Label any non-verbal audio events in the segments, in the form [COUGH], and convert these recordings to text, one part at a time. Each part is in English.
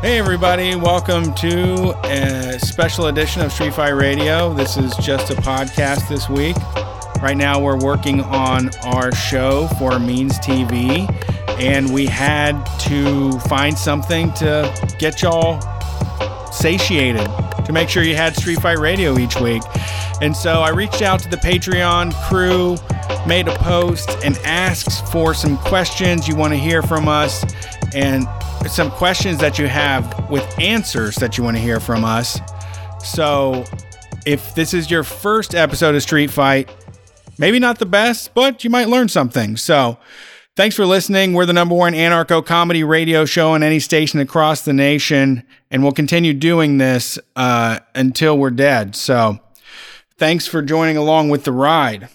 Hey, everybody, welcome to a special edition of Street Fight Radio. This is just a podcast this week. Right now, we're working on our show for Means TV, and we had to find something to get y'all satiated to make sure you had Street Fight Radio each week. And so I reached out to the Patreon crew, made a post, and asks for some questions you want to hear from us and some questions that you have with answers that you want to hear from us. So if this is your first episode of Street Fight, maybe not the best, but you might learn something. So Thanks for listening. We're the number one anarcho comedy radio show on any station across the nation, and we'll continue doing this uh, until we're dead. So, thanks for joining along with the ride.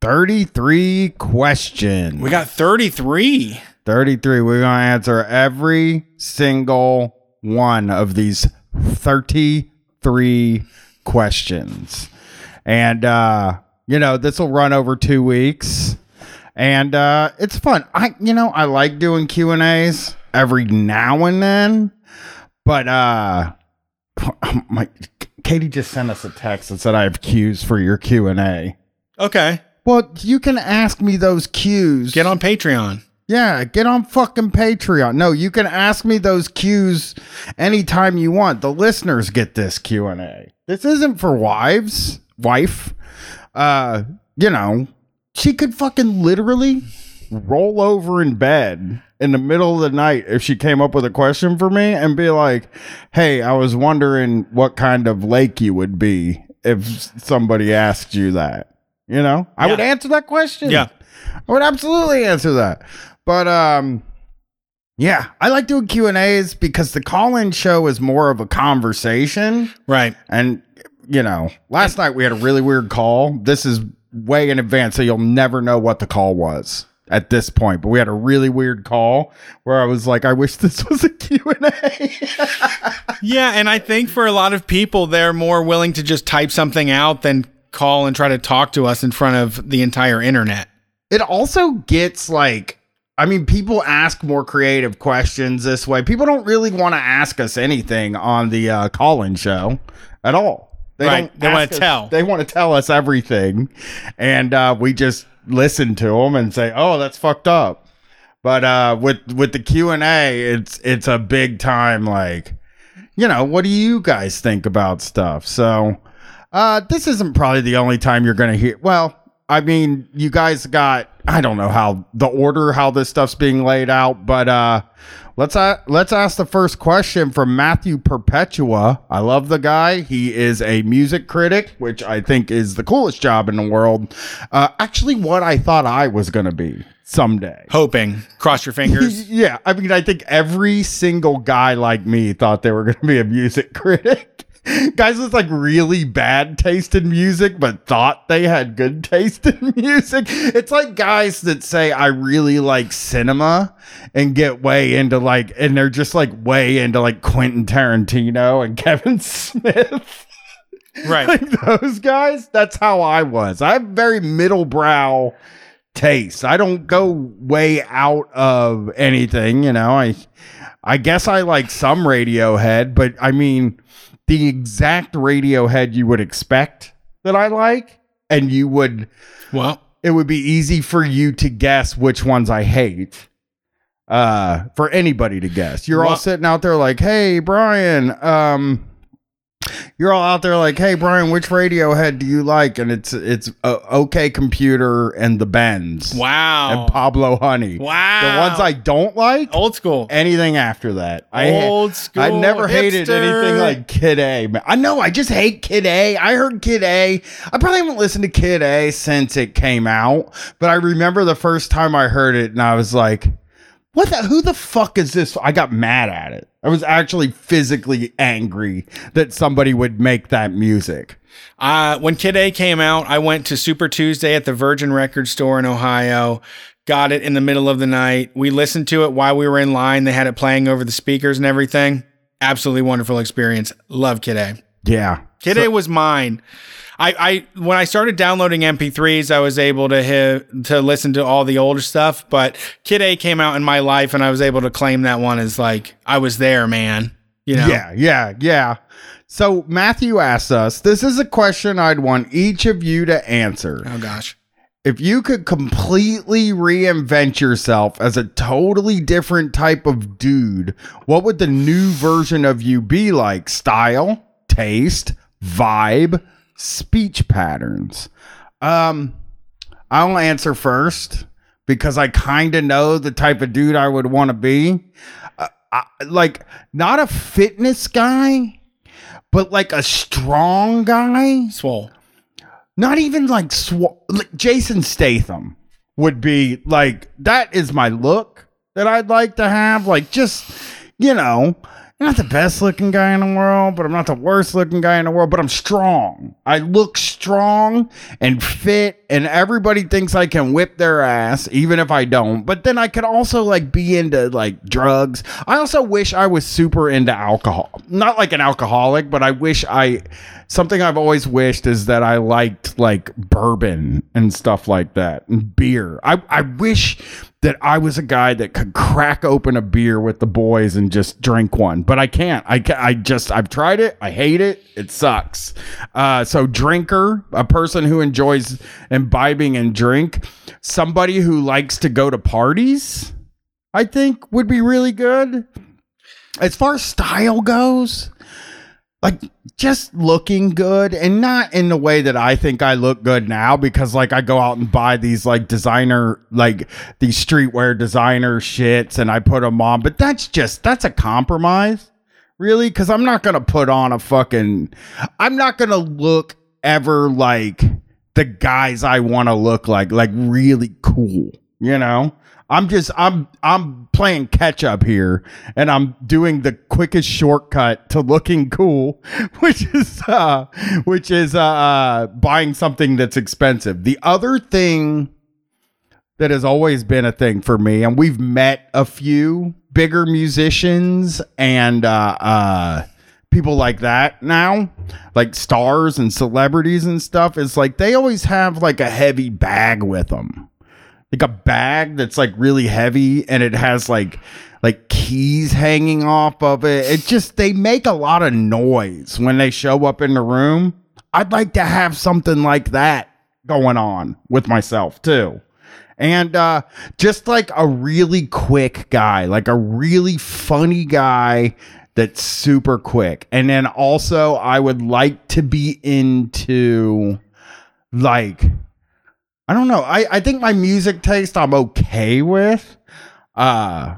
33 questions. We got 33. 33. We're going to answer every single one of these 33 questions. And, uh, you know, this will run over two weeks and uh, it's fun. I you know I like doing Q and A's every now and then, but uh, [LAUGHS] my Katie just sent us a text that said I have cues for your Q and A. Okay. Well, you can ask me those cues. Get on Patreon. Yeah, get on fucking Patreon. No, you can ask me those cues anytime you want. The listeners get this Q and A. This isn't for wives, wife. Uh, you know, she could fucking literally roll over in bed in the middle of the night if she came up with a question for me and be like, "Hey, I was wondering what kind of lake you would be if somebody asked you that." You know, I would answer that question. Yeah. I would absolutely answer that. But um yeah, I like doing Q&As because the call-in show is more of a conversation. Right. And you know, last night we had a really weird call. This is way in advance, so you'll never know what the call was at this point. But we had a really weird call where I was like, I wish this [LAUGHS] was a Q&A. yeah, and I think for a lot of people, they're more willing to just type something out than call and try to talk to us in front of the entire internet. It also gets like I mean, people ask more creative questions this way. People don't really want to ask us anything on the uh, call-in show at all. They right. They want to tell. They want to tell us everything, and uh, we just listen to them and say, "Oh, that's fucked up." But uh, with with the Q and A, it's it's a big time like, you know, what do you guys think about stuff? So, uh, this isn't probably the only time you're gonna hear. Well, I mean, you guys got I don't know how the order how this stuff's being laid out, but uh, Let's uh, let's ask the first question from Matthew Perpetua. I love the guy. He is a music critic, which I think is the coolest job in the world. Uh, actually, what I thought I was going to be someday. Hoping. Cross your fingers. [LAUGHS] yeah. I mean, I think every single guy like me thought they were going to be a music [LAUGHS] critic. Guys with like really bad taste in music but thought they had good [LAUGHS] taste in music. It's like guys that say i really like cinema and get way into like and they're just like way into like quentin tarantino and [LAUGHS] kevin smith. Right. Like those guys that's how i was. I have very middle brow taste i don't go way out of anything you know? I i guess i like some radiohead but i mean the exact Radiohead you would expect that I like, and you would well, it would be easy for you to guess which ones I hate. Uh, for anybody to guess. You're well, all sitting out there like, "Hey, Brian, um, you're all out there like, "Hey Brian, which Radiohead do you like?" And it's it's uh, OK Computer and the Bends. Wow. And Pablo Honey. Wow. The ones I don't like. Old school. Anything after that. Old I, school. I never hipster. hated anything like Kid A. I know. I just hate Kid A. I heard Kid A. I probably haven't listened to Kid A since it came out, but I remember the first time I heard it, and I was like what the who the fuck is this? I got mad at it. I was actually physically angry that somebody would make that music. Uh, when Kid A came out, I went to Super Tuesday at the Virgin Record store in Ohio, got it in the middle of the night. We listened to it while we were in line. They had it playing over the speakers and everything. Absolutely wonderful experience. Love Kid A. Yeah. Kid A was mine. I, I when I started downloading MP3s, I was able to hit, to listen to all the older stuff. But Kid A came out in my life, and I was able to claim that one as like I was there, man. You know? Yeah, yeah, yeah. So Matthew asks us, this is a question I'd want each of you to answer. Oh gosh. If you could completely reinvent yourself as a totally different type of dude, what would the new version of you be like? Style, taste, vibe, speech patterns. Um, I'll answer first because I kind of know the type of dude I would want to be. Uh, I, like, not a fitness guy, but like a strong guy. Swole. Not even like, sw- like Jason Statham would be like, that is my look that I'd like to have. Like, just, you know, I'm not the best looking guy in the world, but I'm not the worst looking guy in the world, but I'm strong. I look strong and fit, and everybody thinks I can whip their ass, even if I don't. But then I could also like be into like drugs. I also wish I was super into alcohol. Not like an alcoholic, but I wish I something I've always wished is that I liked like bourbon and stuff like that and beer. I, I wish that I was a guy that could crack open a beer with the boys and just drink one, but I can't. I, I just, I've tried it. I hate it. It sucks. Uh, so, drinker, a person who enjoys imbibing and drink, somebody who likes to go to parties, I think would be really good. As far as style goes, like just looking good and not in the way that I think I look good now because like I go out and buy these like designer like these streetwear designer shits and I put them on but that's just that's a compromise. Really? Cuz I'm not going to put on a fucking I'm not going to look ever like the guys I want to look like like really cool you know I'm just I'm I'm playing catch up here and I'm doing the quickest shortcut to looking cool, [LAUGHS] which is uh which is uh, uh buying something that's expensive. The other thing that has always been a thing for me and we've met a few bigger musicians and uh uh people like that now like stars and celebrities and stuff is like they always have like a heavy bag with them like a bag that's like really heavy and it has like like keys hanging off of it. It just they make a lot of noise when they show up in the room. I'd like to have something like that going on with myself too. And uh just like a really quick guy, like a really funny guy that's super quick. And then also I would like to be into like I don't know. I, I think my music taste I'm okay with. Uh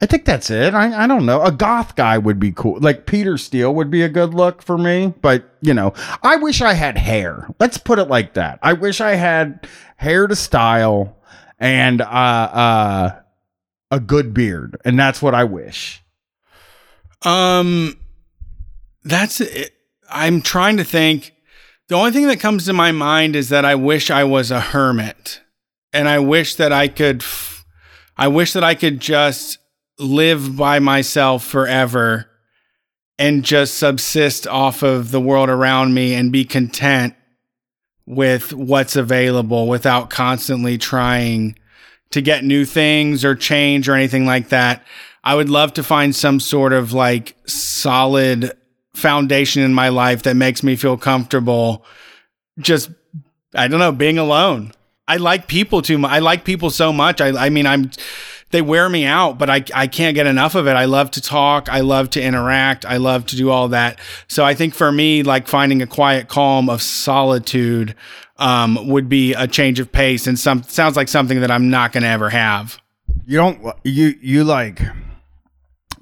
I think that's it. I, I don't know. A goth guy would be cool. Like Peter Steele would be a good look for me. But, you know, I wish I had hair. Let's put it like that. I wish I had hair to style and uh uh a good beard. And that's what I wish. Um, that's it. I'm trying to think. The only thing that comes to my mind is that I wish I was a hermit, and I wish that I could. I wish that I could just live by myself forever, and just subsist off of the world around me and be content with what's available without constantly trying to get new things or change or anything like that. I would love to find some sort of like solid foundation in my life that makes me feel comfortable just I don't know, being alone. I like people too much. I like people so much. I I mean I'm they wear me out, but I I can't get enough of it. I love to talk, I love to interact, I love to do all that. So I think for me like finding a quiet calm of solitude um, would be a change of pace and some sounds like something that I'm not going to ever have. You don't you you like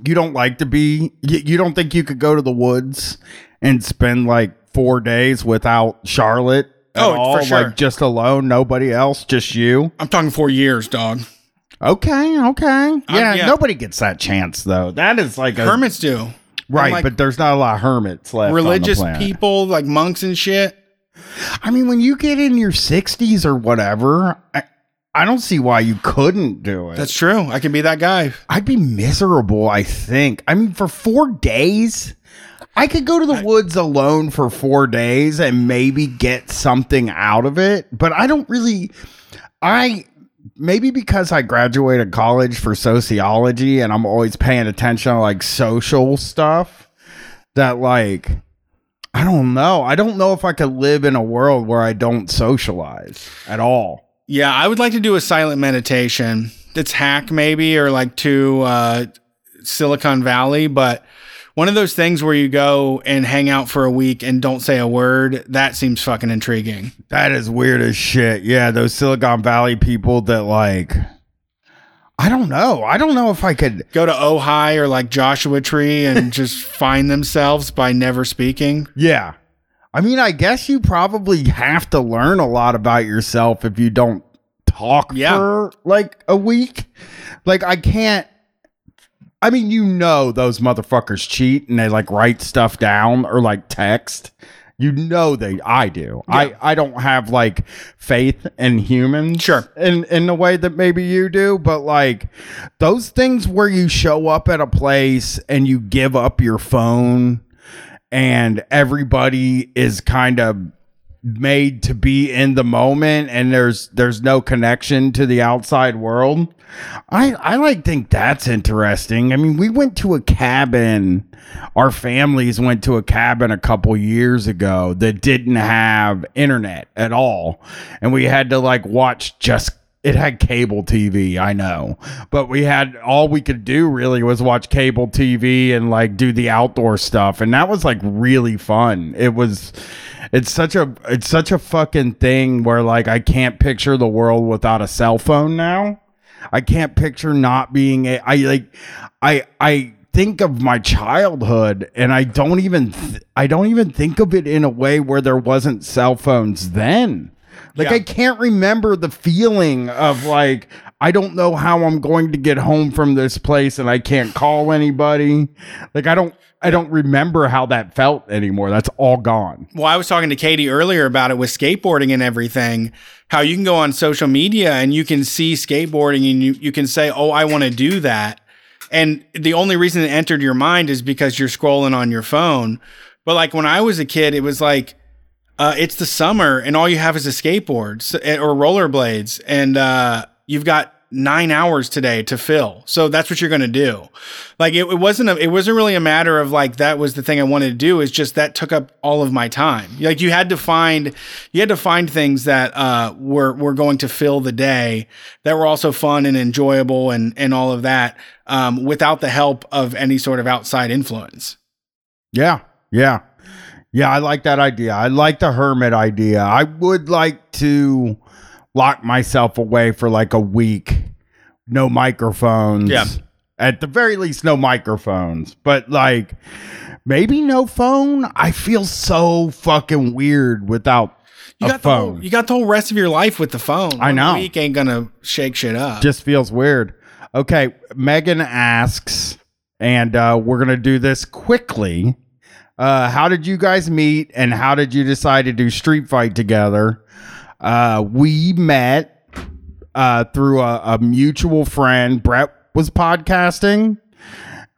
you don't like to be you, you don't think you could go to the woods and spend like 4 days without Charlotte at Oh, for all, sure. like just alone, nobody else, just you. I'm talking 4 years, dog. Okay, okay. Yeah, yeah. nobody gets that chance though. That is like a Hermits do. right, like- but there's not a lot of hermits left. Religious people like monks and shit. I mean, when you get in your 60s or whatever, I, I don't see why you couldn't do it. That's true. I can be that guy. I'd be miserable, I think. I mean, for four days, I could go to the woods alone for four days and maybe get something out of it, but I don't really. I maybe because I graduated college for sociology and I'm always paying attention to like social stuff that like I don't know. I don't know if I could live in a world where I don't socialize at all. Yeah, I would like to do a silent meditation. It's hack maybe or like to uh, Silicon Valley, but one of those things where you go and hang out for a week and don't say a word, that seems fucking intriguing. That is weird as shit. Yeah, those Silicon Valley people that like I don't know. I don't know if I could Go to Ojai or like Joshua Tree and just [LAUGHS] find themselves by never speaking. Yeah. I mean, I guess you probably have to learn a lot about yourself if you don't talk Yeah. for like a week. Like I can't I mean, you know those motherfuckers cheat and they like write stuff down or like text. You know they I do. I I don't have like faith in humans Sure. in in the way that maybe you do, but like those things where you show up at a place and you give up your phone and everybody is kind of made to be in the moment and there's there's no connection to the outside world. I I like think that's interesting. I mean, we went to a cabin. Our families went to a cabin a couple years ago that didn't have internet at all. And we had to like watch just it had cable TV, I know. But we had all we could do really was watch cable TV and like do the outdoor stuff and that was like really fun. It was it's such a it's such a fucking thing where like I can't picture the world without a cell phone now. I can't picture not being a I like I I think of my childhood and I don't even th- I don't even think of it in a way where there wasn't cell phones then. Like Yeah. I can't remember the feeling of like I don't know how I'm going to get home from this place and I can't call anybody. Like I don't I don't remember how that felt anymore. That's all gone. Well, I was talking to Katie earlier about it with skateboarding and everything. How you can go on social media and you can see skateboarding and you, you can say, Oh, I want to do that. And the only reason it entered your mind is because you're scrolling on your phone. But like when I was a kid, it was like, uh, it's the summer and all you have is a skateboard eh, or rollerblades. And uh, you've got nine hours today to fill. So that's what you're going to do. Like it, it wasn't a, it wasn't really a matter of like that was the thing I wanted to do. It's just that took up all of my time. Like you had to find you had to find things that uh, were were going to fill the day that were also fun and enjoyable and and all of that um, without the help of any sort of outside influence. Yeah. Yeah. Yeah, I like that idea. I like the hermit idea. I would like to lock myself away for like a week. No microphones. Yeah. At the very least, no microphones. But like maybe no phone. I feel so fucking weird without You a got the whole, phone. you got the whole rest of your life with the phone. I know. week ain't gonna shake shit up. just feels weird. Okay, Megan asks, and uh, we're gonna do this quickly. Uh, how did you guys meet, and how did you decide to do Street Fight together? Uh, we met uh, through a, a mutual friend. Brett was podcasting,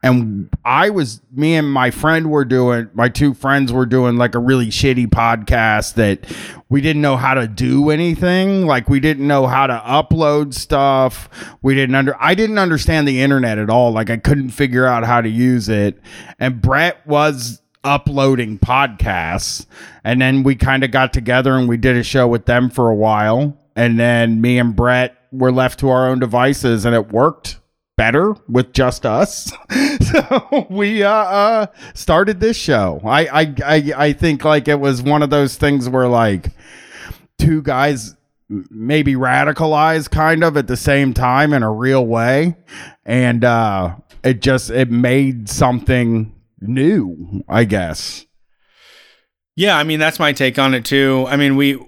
and I was me and my friend were doing my two friends were doing like a really shitty podcast that we didn't know how to do anything like we didn't know how to upload stuff we didn't under I didn't understand the internet at all like I couldn't figure out how to use it and Brett was uploading podcasts and then we kind of got together and we did a show with them for a while and then me and Brett were left to our own devices and it worked better with just us. [LAUGHS] so we uh, uh started this show. I, I I I think like it was one of those things where like two guys maybe radicalized kind of at the same time in a real way and uh it just it made something new, I guess. Yeah, I mean that's my take on it too. I mean we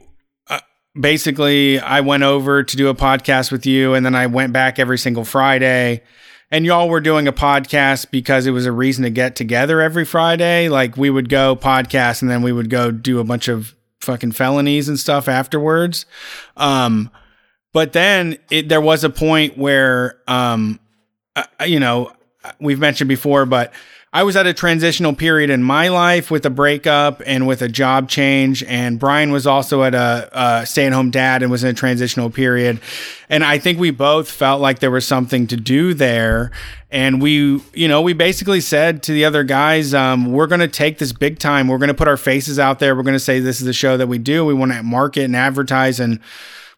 uh, basically I went over to do a podcast with you and then I went back every single Friday and y'all were doing a podcast because it was a reason to get together every Friday. Like we would go podcast and then we would go do a bunch of fucking felonies and stuff afterwards. Um but then it, there was a point where um uh, you know we've mentioned before but I was at a transitional period in my life with a breakup and with a job change. And Brian was also at a, a stay at home dad and was in a transitional period. And I think we both felt like there was something to do there. And we, you know, we basically said to the other guys, um, we're going to take this big time. We're going to put our faces out there. We're going to say this is the show that we do. We want to market and advertise and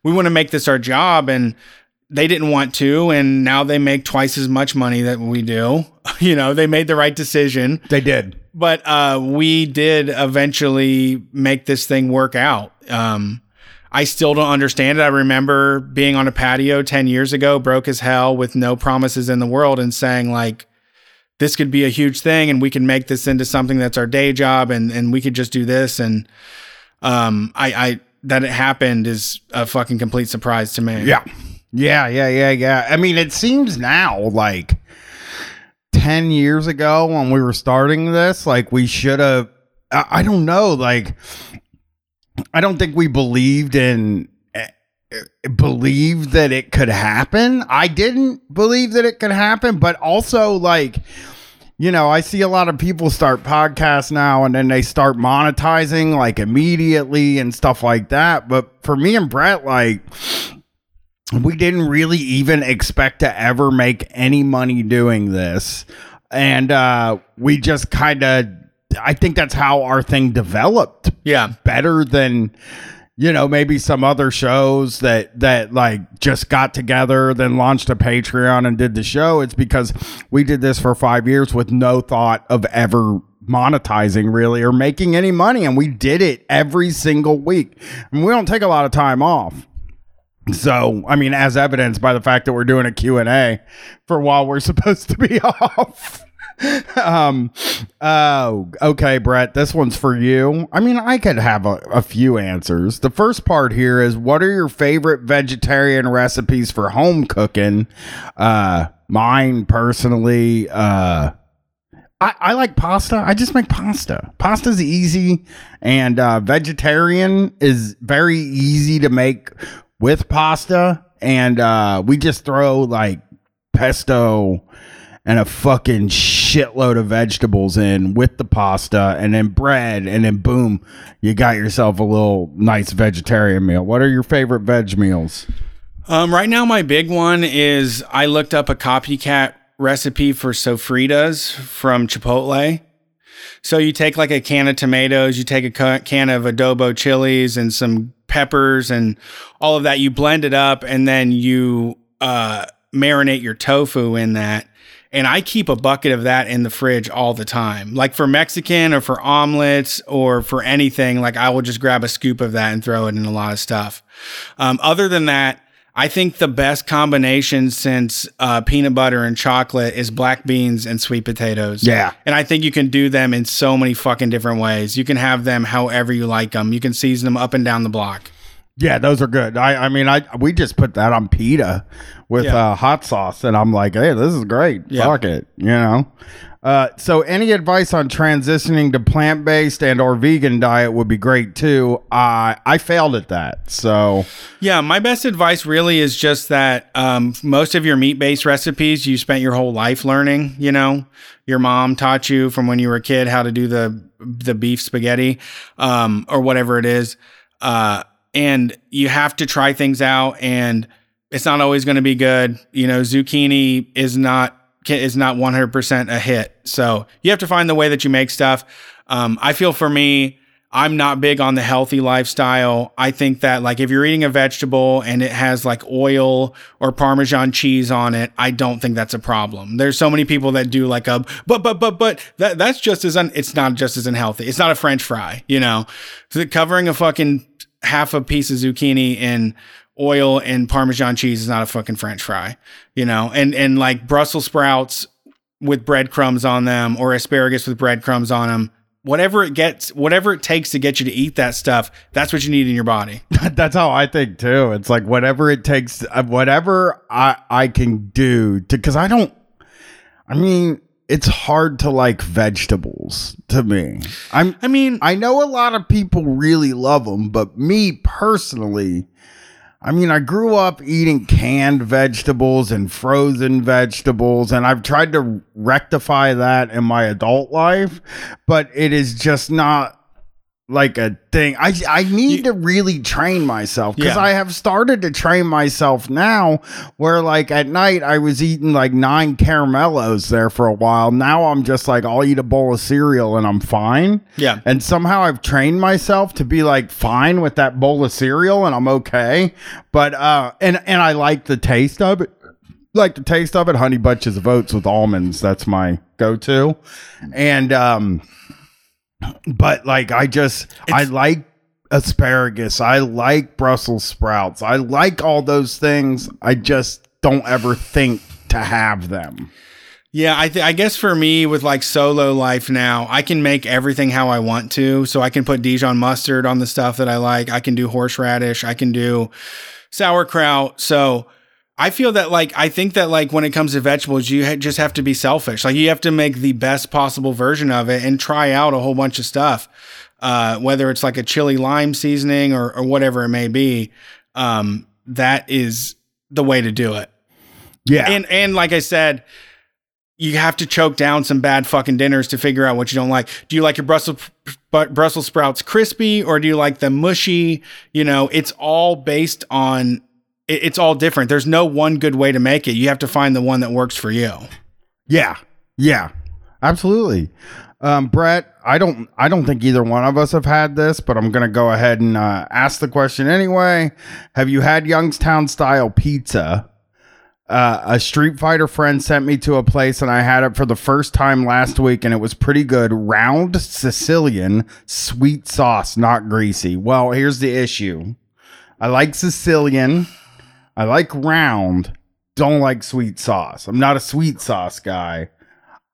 we want to make this our job. And, they didn't want to and now they make twice as much money that we do. [LAUGHS] You know they made the right decision. They did. but uh, we did eventually make this thing work out. Um, i still don't understand it. I remember being on a patio 10 years ago broke as hell with no promises in the world and saying like this could be a huge thing and we can make this into something that's our day job and, and we could just do this. And um, I, I that it happened is a fucking complete surprise to me. Yeah. Yeah, yeah, yeah, yeah. I mean, it seems now like 10 years ago when we were starting this, like we should have, I, I don't know, like, I don't think we believed in, eh, eh, believed that it could happen. I didn't believe that it could happen, but also, like, you know, I see a lot of people start podcasts now and then they start monetizing like immediately and stuff like that. But for me and Brett, like, we didn't really even expect to ever make any money doing this. And uh we just kind of i think that's how our thing developed yeah. better than you know maybe some other shows that that like just got together then launched a patreon and did the show. It's because we did this for five years with no thought of ever monetizing really or making any money and we did it every single week. And we don't take a lot of time off so, I mean, as evidenced by the fact that we're doing a Q&A for while we're [LAUGHS] supposed to be off. [LAUGHS] um oh okay brett this one's for you i mean i could have a, a few answers the first part here is what are your favorite vegetarian recipes for home cooking uh mine personally uh I, I like pasta. I just make pasta. Pasta's easy, and uh, vegetarian is very easy to make with pasta. And uh, we just throw like pesto and a fucking shitload of vegetables in with the pasta and then bread and then boom you got yourself a little nice vegetarian meal what are your favorite veg meals Um, right now, my big one is I looked up a copycat recipe for sofritas from Chipotle. So you take like a can of tomatoes, you take a can of adobo chilies and some peppers and all of that. You blend it up and then you uh, marinate your tofu in that. And I keep a bucket of that in the fridge all the time. Like for Mexican or for omelets or for anything, like I will just grab a scoop of that and throw it in a lot of stuff. Um, other than that, I think the best combination since uh, peanut butter and chocolate is black beans and sweet potatoes. Yeah. And I think you can do them in so many fucking different ways. You can have them however you like them. You can season them up and down the block. Yeah, those are good. I, I mean, I we just put that on pita with Yeah. uh, hot sauce, and I'm like, hey, this is great. Yeah. Fuck it, you know. Uh, so, any advice on transitioning to plant based and or vegan diet would be great too. I I failed at that, so Yeah, my best advice really is just that um, most of your meat based recipes you spent your whole life learning. You know, your mom taught you from when you were a kid how to do the the beef spaghetti um, or whatever it is, uh, and you have to try things out, and it's not always going to be good. You know, zucchini is not is not 100% a hit. So you have to find the way that you make stuff. Um, I feel for me, I'm not big on the healthy lifestyle. I think that like if you're eating a vegetable and it has like oil or parmesan cheese on it, I don't think that's a problem. There's so many people that do like a but but but but that that's just as un, it's not just as unhealthy. It's not a french fry, you know. So covering a fucking half a piece of zucchini in oil and parmesan cheese is not a fucking french fry, you know. And and like Brussels sprouts with breadcrumbs on them or asparagus with breadcrumbs on them. Whatever it gets, whatever it takes to get you to eat that stuff, that's what you need in your body. [LAUGHS] that's how I think too. It's like whatever it takes, uh, whatever I I can do to because I don't. I mean, it's hard to like vegetables to me. I'm I mean, I know a lot of people really love them, but me personally, I mean, I grew up eating canned vegetables and frozen vegetables, and I've tried to rectify that in my adult life, but it is just not like a thing. I I need You- to really train myself because Yeah. I have started to train myself now. Where like at night I was eating like nine caramellos there for a while. Now I'm just like I'll eat a bowl of cereal and I'm fine. Yeah. And somehow I've trained myself to be like fine with that bowl of cereal and I'm okay. But uh and and I like the taste of it. Like the taste of it, honey bunches of oats with almonds. That's my go-to. And um but like I just I like asparagus. I like Brussels sprouts. I like all those things. I just don't ever think to have them. Yeah, I th- I guess for me with like solo life now, I can make everything how I want to. So I can put Dijon mustard on the stuff that I like. I can do horseradish. I can do sauerkraut. So I feel that like I think that like when it comes to vegetables, you ha- just have to be selfish. Like you have to make the best possible version of it and try out a whole bunch of stuff. Uh, whether it's like a chili lime seasoning or, or whatever it may be, um, that is the way to do it Yeah. and and like I said, you have to choke down some bad fucking dinners to figure out what you don't like. Do you like your Brussels Brussels sprouts crispy or do you like them mushy? You know, it's all based on it- it's all different. There's no one good way to make it. You have to find the one that works for you. Yeah. Yeah. Absolutely. Um, Brett, I don't I don't think either one of us have had this, but I'm gonna go ahead and uh, ask the question anyway. Have you had Youngstown style pizza? Uh, a Street Fighter friend sent me to a place and I had it for the first time last week and it was pretty good. Round Sicilian, sweet sauce, not greasy. Well, here's the issue. I like Sicilian. I like round. Don't like sweet sauce. I'm not a sweet sauce guy.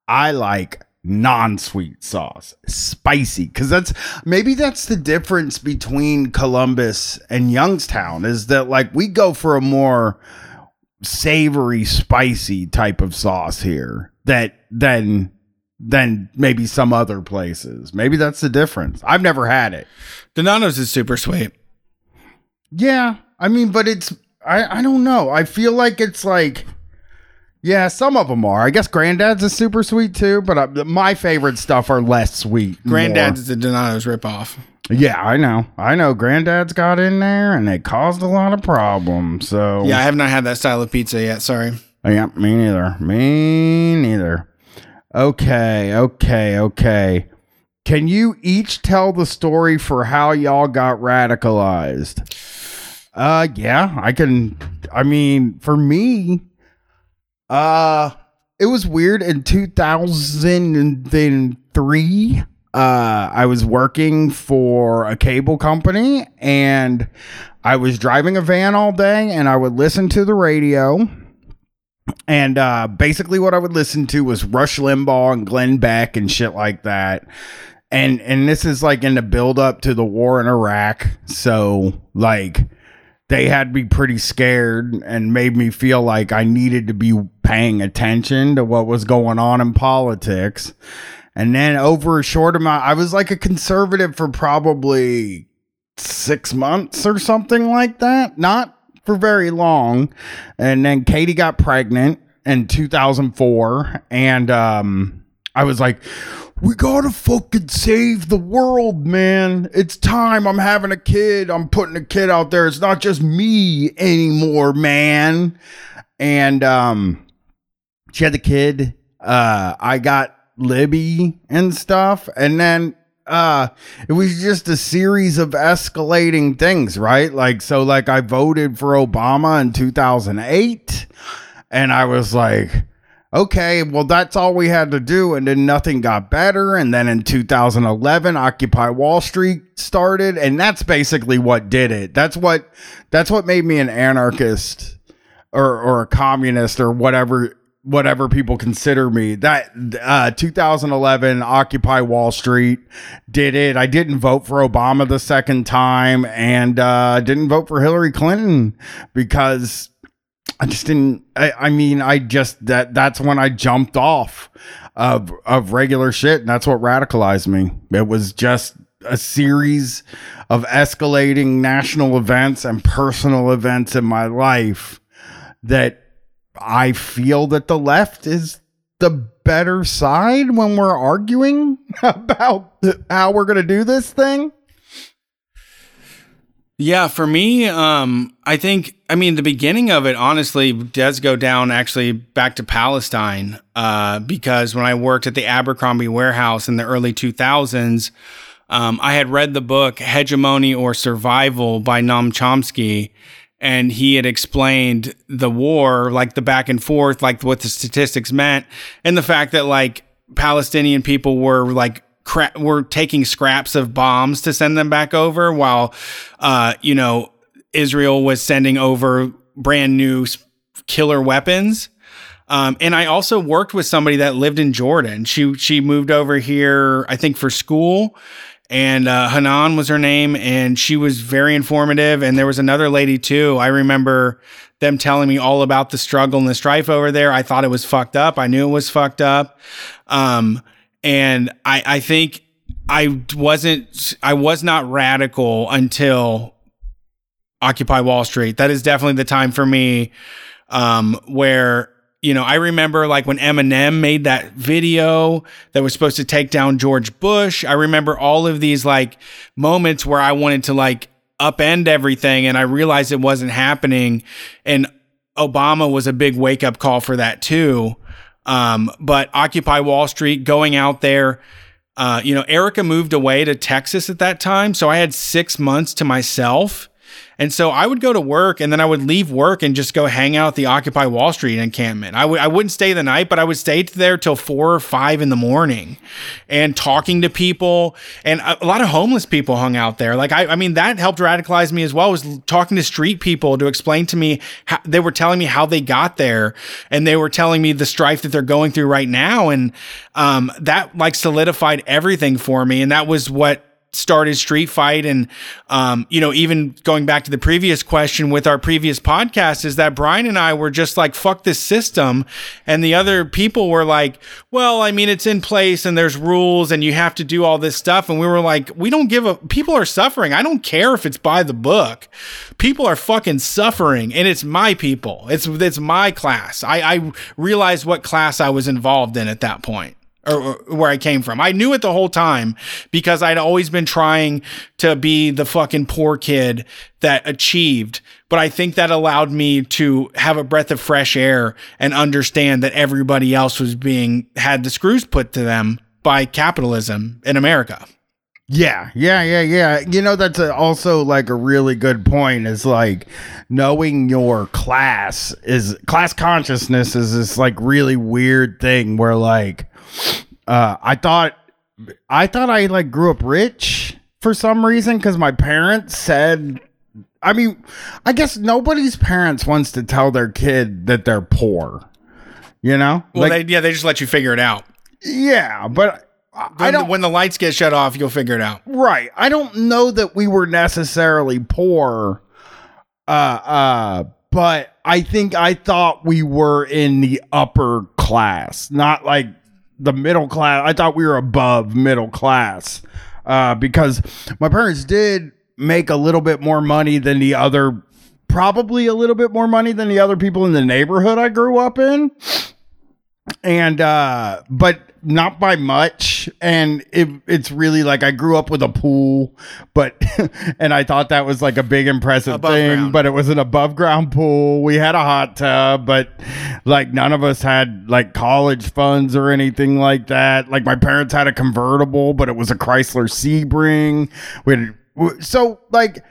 I like non-sweet sauce, spicy, because that's maybe that's the difference between Columbus and Youngstown is that like we go for a more savory, spicy type of sauce here that than than maybe some other places. Maybe that's the difference. I've never had it. Donato's is super sweet. Yeah, I mean, but it's I I don't know. I feel like it's like yeah, some of them are. I guess Granddad's is super sweet too, but uh, my favorite stuff are less sweet. Granddad's is a Donato's ripoff. Yeah, I know. I know. Granddad's got in there, and it caused a lot of problems. So Yeah, I have not had that style of pizza yet. Sorry. yeah, me neither. Me neither. Okay, okay, okay. Can you each tell the story for how y'all got radicalized? Uh yeah, I can I mean, for me, uh it was weird in 2003. Uh I was working for a cable company and I was driving a van all day and I would listen to the radio. And uh, basically, what I would listen to was Rush Limbaugh and Glenn Beck and shit like that. And and this is like in the build up to the war in Iraq. So like they had me pretty scared and made me feel like I needed to be paying attention to what was going on in politics. And then over a short amount, I was like a conservative for probably six months or something like that. Not for very long. And then Katie got pregnant in 2004. And um, I was like, we gotta fucking save the world, man. It's time. I'm having a kid. I'm putting a kid out there. It's not just me anymore, man. And um, she had the kid. Uh, I got Libby and stuff. And then uh it was just a series of escalating things right like so like i voted for obama in 2008 and i was like okay well that's all we had to do and then nothing got better and then in 2011 occupy wall street started and that's basically what did it. That's what that's what made me an anarchist or or a communist or whatever whatever people consider me. That uh 2011 occupy wall street did it. I didn't vote for obama the second time and uh didn't vote for hillary clinton because i just didn't i, I mean i just that that's when i jumped off of of regular shit and that's what radicalized me it was just a series of escalating national events and personal events in my life that I feel that the left is the better side when we're arguing [LAUGHS] about how we're going to do this thing. Yeah, for me, um, I think I mean the beginning of it honestly does go down actually back to Palestine uh, because when I worked at the Abercrombie warehouse in the early 2000s, um, I had read the book Hegemony or Survival by Noam Chomsky, and he had explained the war, like the back and forth, like what the statistics meant, and the fact that like Palestinian people were like cra- were taking scraps of bombs to send them back over, while uh, you know Israel was sending over brand new killer weapons. Um, and I also worked with somebody that lived in Jordan. She she moved over here, I think, for school. And uh, Hanan was her name, and she was very informative. And there was another lady too. I remember them telling me all about the struggle and the strife over there. I thought it was fucked up. I knew it was fucked up. Um, and I, I think I wasn't, I was not radical until Occupy Wall Street. That is definitely the time for me um, where you know, I remember like when Eminem made that video that was supposed to take down George Bush. I remember all of these like moments where I wanted to like upend everything and I realized it wasn't happening. And Obama was a big wake up call for that too. Um, but Occupy Wall Street, going out there, uh, you know, Erica moved away to Texas at that time. So I had six months to myself. And so I would go to work and then I would leave work and just go hang out at the Occupy Wall Street encampment. I would I wouldn't stay the night, but I would stay there till four or five in the morning and talking to people. And a, lot of homeless people hung out there. Like I, I mean, that helped radicalize me as well. Was talking to street people to explain to me how they were telling me how they got there, and they were telling me the strife that they're going through right now. And um, that like solidified everything for me. And that was what started Street Fight. And, um, you know, even going back to the previous question with our previous podcast, is that Brian and I were just like, fuck this system. And the other people were like, well, I mean, it's in place and there's rules and you have to do all this stuff. And we were like, we don't give a, people are suffering. I don't care if it's by the book. People are fucking suffering and it's my people. It's, it's my class. I, I realized what class I was involved in at that point or, where I came from. I knew it the whole time because I'd always been trying to be the fucking poor kid that achieved. But I think that allowed me to have a breath of fresh air and understand that everybody else was being had the screws put to them by capitalism in America. Yeah, yeah, yeah, yeah. You know, that's a, also like a really good point is like knowing your class is class consciousness is this like really weird thing where like uh, I thought I thought I like grew up rich for some reason because my parents said. I mean, I guess nobody's parents wants to tell their kid that they're poor. You know, well, like, they, yeah, they just let you figure it out. Yeah, but I don't. When the lights get shut off, you'll figure it out. Right. I don't know that we were necessarily poor. Uh, uh, but I think I thought we were in the upper class, not like the middle class. I thought we were above middle class uh, because my parents did make a little bit more money than the other, probably a little bit more money than the other people in the neighborhood I grew up in. And, uh, but not by much. And it, it's really like I grew up with a pool, but, [LAUGHS] and I thought that was like a big impressive above thing, ground. but it was an above ground pool. We had a hot tub, but like none of us had like college funds or anything like that. Like my parents had a convertible, but it was a Chrysler Sebring. We had, so like,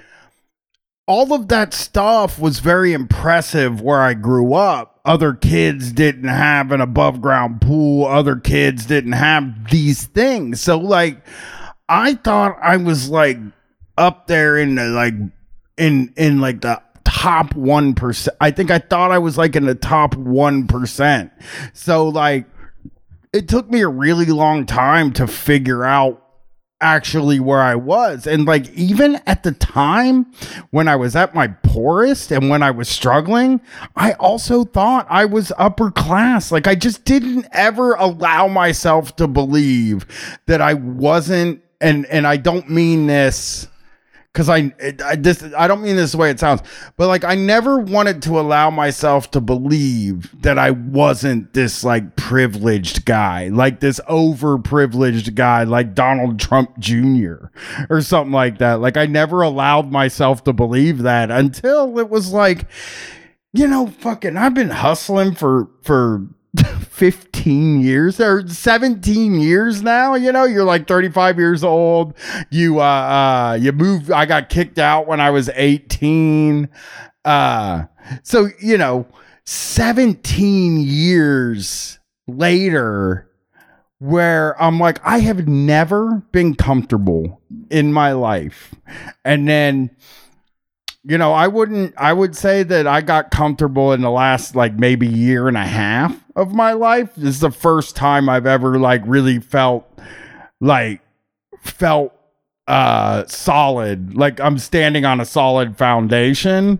all of that stuff was very impressive where I grew up. Other kids didn't have an above ground pool, other kids didn't have these things. So, like, I thought I was like up there in the like, in, in like the top 1%. I think I thought I was like in the top 1%. So, like, it took me a really long time to figure out actually where I was. And like, even at the time when I was at my poorest and when I was struggling, I also thought I was upper class. Like, I just didn't ever allow myself to believe that I wasn't and and I don't mean this because I, I this I don't mean this the way it sounds, but like I never wanted to allow myself to believe that I wasn't this like privileged guy, like this over privileged guy, like Donald Trump Jr. or something like that. Like I never allowed myself to believe that until it was like, you know, fucking I've been hustling for for 15 years or 17 years now you know? You're like 35 years old. You uh uh you moved i got kicked out when i was 18 uh so you know 17 years later where i'm like i have never been comfortable in my life. And then you know, I wouldn't, I would say that I got comfortable in the last like maybe year and a half of my life. This is the first time I've ever like really felt like, felt uh solid. Like i'm standing on a solid foundation.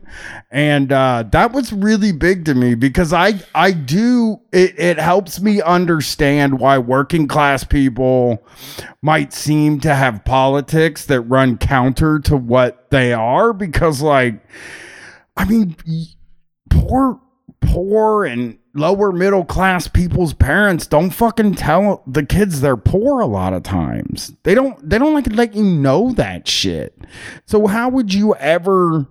And uh that was really big to me because i i do it it helps me understand why working class people might seem to have politics that run counter to what they are because like i mean poor poor and lower middle class people's parents don't fucking tell the kids they're poor a lot of times. They don't they don't like let you know that shit. So how would you ever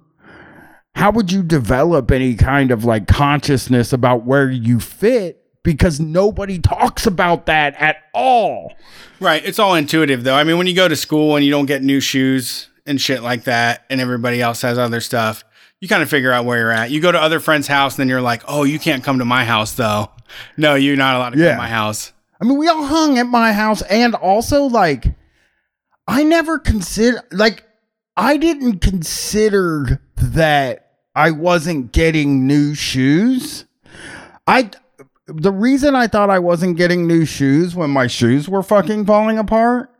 how would you develop any kind of like consciousness about where you fit because nobody talks about that at all. Right. It's all intuitive though. I mean, when you go to school and you don't get new shoes and shit like that and everybody else has other stuff, you kind of figure out where you're at. You go to other friends' house, and then you're like, oh, you can't come to my house though. No, you're not allowed to come to my house. I mean, we all hung at my house, and also like, I never consider like I didn't consider that I wasn't getting new shoes. I the reason I thought I wasn't getting new shoes when my shoes were fucking falling apart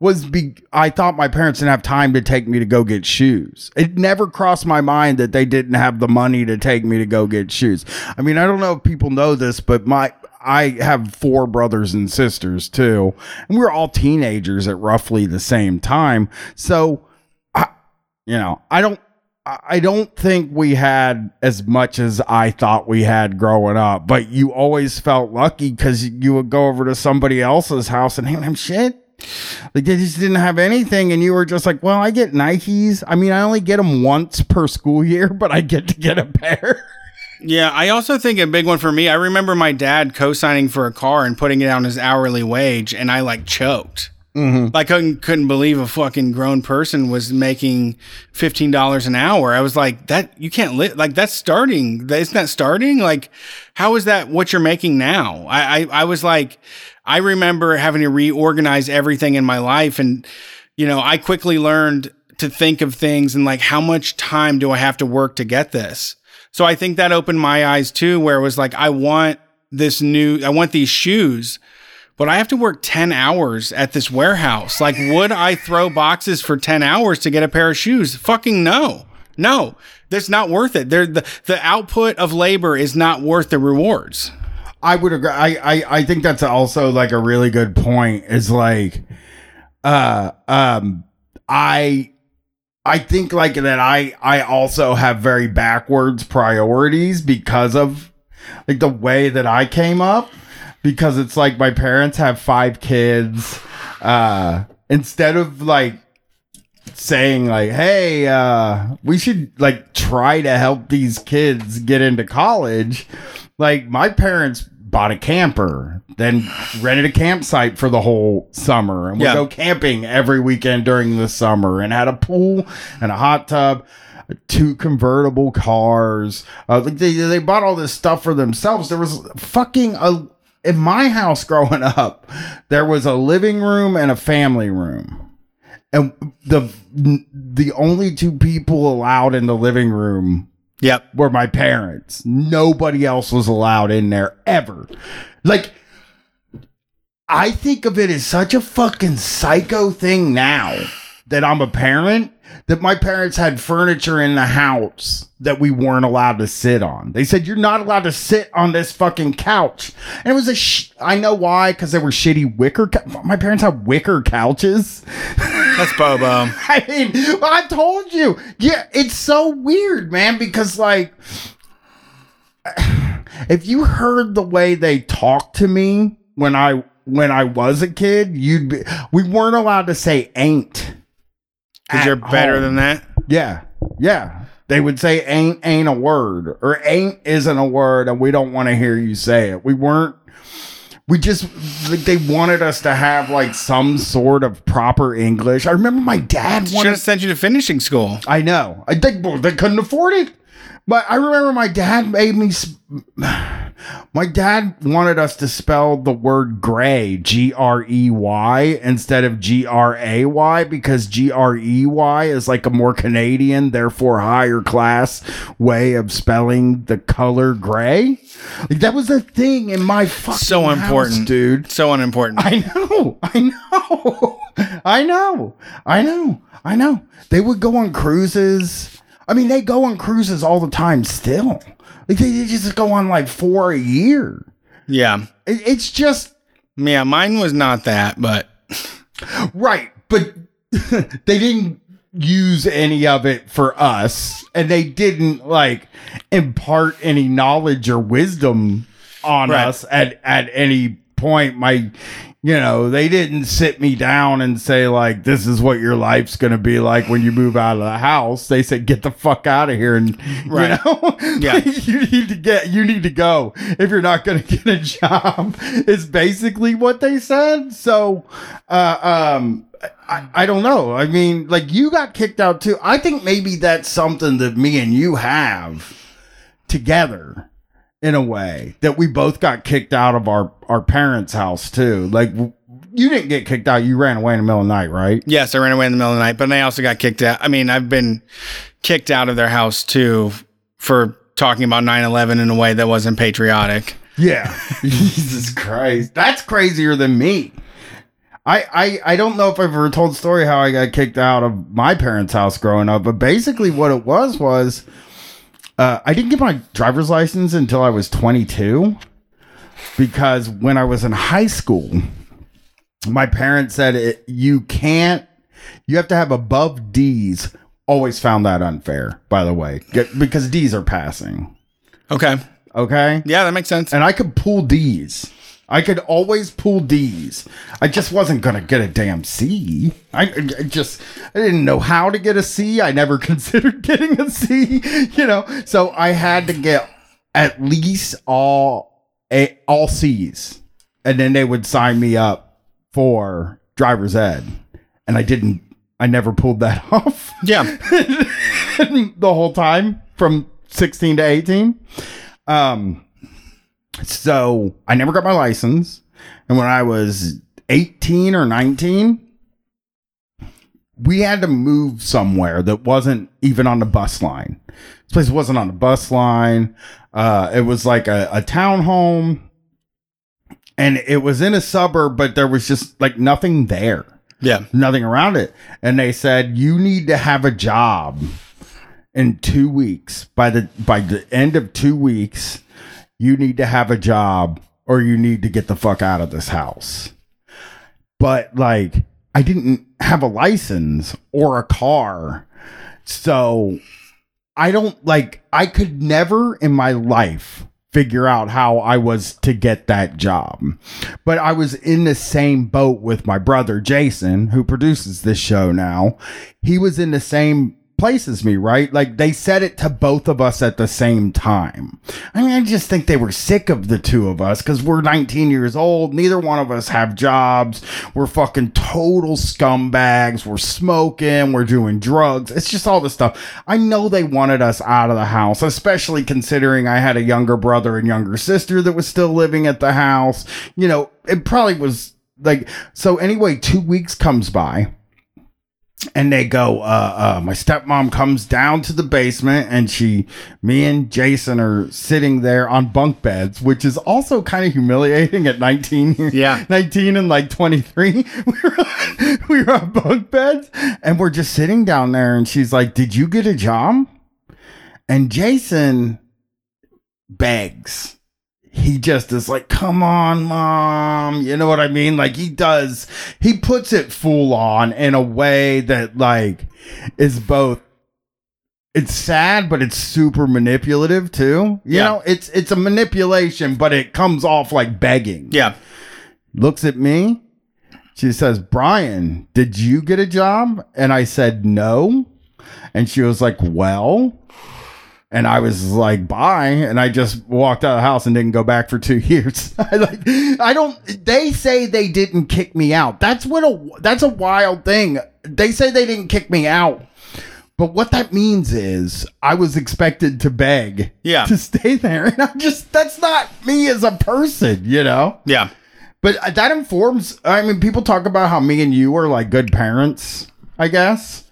was be I thought my parents didn't have time to take me to go get shoes. It never crossed my mind that they didn't have the money to take me to go get shoes. I mean, I don't know if people know this, but my I have four brothers and sisters too, and we were all teenagers at roughly the same time. So, I, you know, I don't I don't think we had as much as I thought we had growing up, but you always felt lucky because you would go over to somebody else's house and hand them shit. Like they just didn't have anything, and you were just like, "Well, I get Nikes. I mean, I only get them once per school year, [LAUGHS] but I get to get a pair." Yeah, I also think a big one for me. I remember my dad co-signing for a car and putting it on his hourly wage, and I like choked. Mm-hmm. I couldn't couldn't believe a fucking grown person was making fifteen dollars an hour. I was like, that you can't live like that's starting. Isn't that starting? Like, how is that what you're making now? I, I I was like, I remember having to reorganize everything in my life, and you know, I quickly learned to think of things and like how much time do I have to work to get this. So I think that opened my eyes too, where it was like, I want this new, I want these shoes but I have to work 10 hours at this warehouse. Like, would I throw boxes for 10 hours to get a pair of shoes? Fucking no. No, that's not worth it. They're, the, the output of labor is not worth the rewards. I would agree. I, I I think that's also like a really good point. Is like, uh, um, I I think like that. I I also have very backwards priorities because of like the way that I came up. Because it's like my parents have five kids. Uh, instead of like saying like hey uh we should like try to help these kids get into college like my parents bought a camper then rented a campsite for the whole summer and we Yeah. go camping every weekend during the summer and had a pool and a hot tub two convertible cars uh, like they, they bought all this stuff for themselves there was fucking a in my house growing [LAUGHS] up there was a living room and a family room and the the only two people allowed in the living room Yep. were my parents. Nobody else was allowed in there ever. Like I think of it as such a fucking psycho thing now that I'm a parent that my parents had furniture in the house that we weren't allowed to sit on. They said you're not allowed to sit on this fucking couch, and it was a. Sh- I know why because they were shitty wicker. Cou- my parents had wicker couches. That's Bobo. [LAUGHS] I mean, I told you. Yeah, it's so weird, man, because like [SIGHS] if you heard the way they talked to me when I when I was a kid, you'd be we weren't allowed to say ain't. Because you're better home. than that. Yeah. Yeah. They would say ain't ain't a word or ain't isn't a word and we don't want to hear you say it. We weren't we just like they wanted us to have like some sort of proper English. I remember my dad Should wanted have sent you to finishing school. I know. I think well, they couldn't afford it. But I remember my dad made me. Sp- my dad wanted us to spell the word gray, G R E Y, instead of G R A Y, because G R E Y is like a more Canadian, therefore higher class way of spelling the color gray. Like that was a thing in my fucking So house, important. dude. So unimportant. I know, I know, [LAUGHS] I know, I know, I know. They would go on cruises. I mean, they go on cruises all the time still. Like they, they just go on like four a year. yeah. It, it's just Yeah, mine was not that, but right, but [LAUGHS] they didn't use any of it for us, and they didn't like impart any knowledge or wisdom on Right. us at at any point. My you know, they didn't sit me down and say like, "This is what your life's gonna be like when you move out of the house." They said, "Get the fuck out of here," and Right. you know, [LAUGHS] Yeah. [LAUGHS] you need to get, you need to go if you're not gonna [LAUGHS] get a job. Is basically what they said. So, uh, um, I, I don't know. I mean, like you got kicked out too. I think maybe that's something that me and you have together in a way that we both got kicked out of our our parents' house too. Like you didn't get kicked out; you ran away in the middle of the night, right? yes, I ran away in the middle of the night, but I also got kicked out. I mean, I've been kicked out of their house too for talking about 9 11 in a way that wasn't patriotic. Yeah. [LAUGHS] Jesus Christ, that's crazier than me. I, I I don't know if I've ever told the story how I got kicked out of my parents' house growing up, but basically what it was was uh, I didn't get my driver's license until I was 22 because when I was in high school, my parents said it, you can't, you have to have above D's. Always found that unfair, by the way, because D's are passing. Okay. Okay. Yeah, that makes sense. And I could pull D's. I could always pull D's. I just wasn't gonna get a damn C. I, I just I didn't know how to get a C. I never [LAUGHS] considered getting a C. You know, so I had to get at least all a, all C's, and then they would sign me up for driver's ed, and I didn't. I never pulled that [LAUGHS] off Yeah. [LAUGHS] the whole time from 16 to 18. Um, so I never got my license. And when I was 18 or 19, we had to move somewhere that wasn't even on the bus line. This place wasn't on the bus line. Uh, it was like a, a townhome and it was in a suburb, but there was just like nothing there Yeah. nothing around it. And they said you need to have a job in two weeks. By the by the end of two weeks, you need to have a job or you need to get the fuck out of this house. But like I didn't have a license or a car. So I don't like I could never in my life figure out how I was to get that job. But I was in the same boat with my brother Jason, who produces this show now. He was in the same place as me, right? Like they said it to both of us at the same time. I mean, I just think they were sick of the two of us because we're 19 years old. Neither one of us have jobs. We're fucking total scumbags. We're smoking. We're doing drugs. It's just all this stuff. I know they wanted us out of the house, especially considering I had a younger brother and younger sister that was still living at the house. You know, it probably was like, so anyway, two weeks comes by and they go, uh, uh, my stepmom comes down to the basement and she, me and Jason are sitting there on bunk beds, which is also kind of humiliating at 19. Yeah. [LAUGHS] 19 and like 23. [LAUGHS] We were, on, we were on bunk beds and we're just sitting down there and she's like, did you get a job? And Jason begs he just is like, come on, mom. You know what I mean? Like he does, he puts it full on in a way that like is both it's sad, but it's super manipulative too. You Yeah. know, it's it's a manipulation, but it comes off like begging. Yeah. Looks at me. She says, Brian, did you get a job? And I said, no. And she was like, well, and I was like, bye. And I just walked out of the house and didn't go back for two [LAUGHS] years. [LAUGHS] I like, I don't, they say they didn't kick me out. That's what a, that's a wild thing. They say they didn't kick me out. But what that means is I was expected to beg Yeah. to stay there. [LAUGHS] And I'm just, that's not me as a person, you know? Yeah. But that informs. I mean, people talk about how me and you are like good parents, I guess,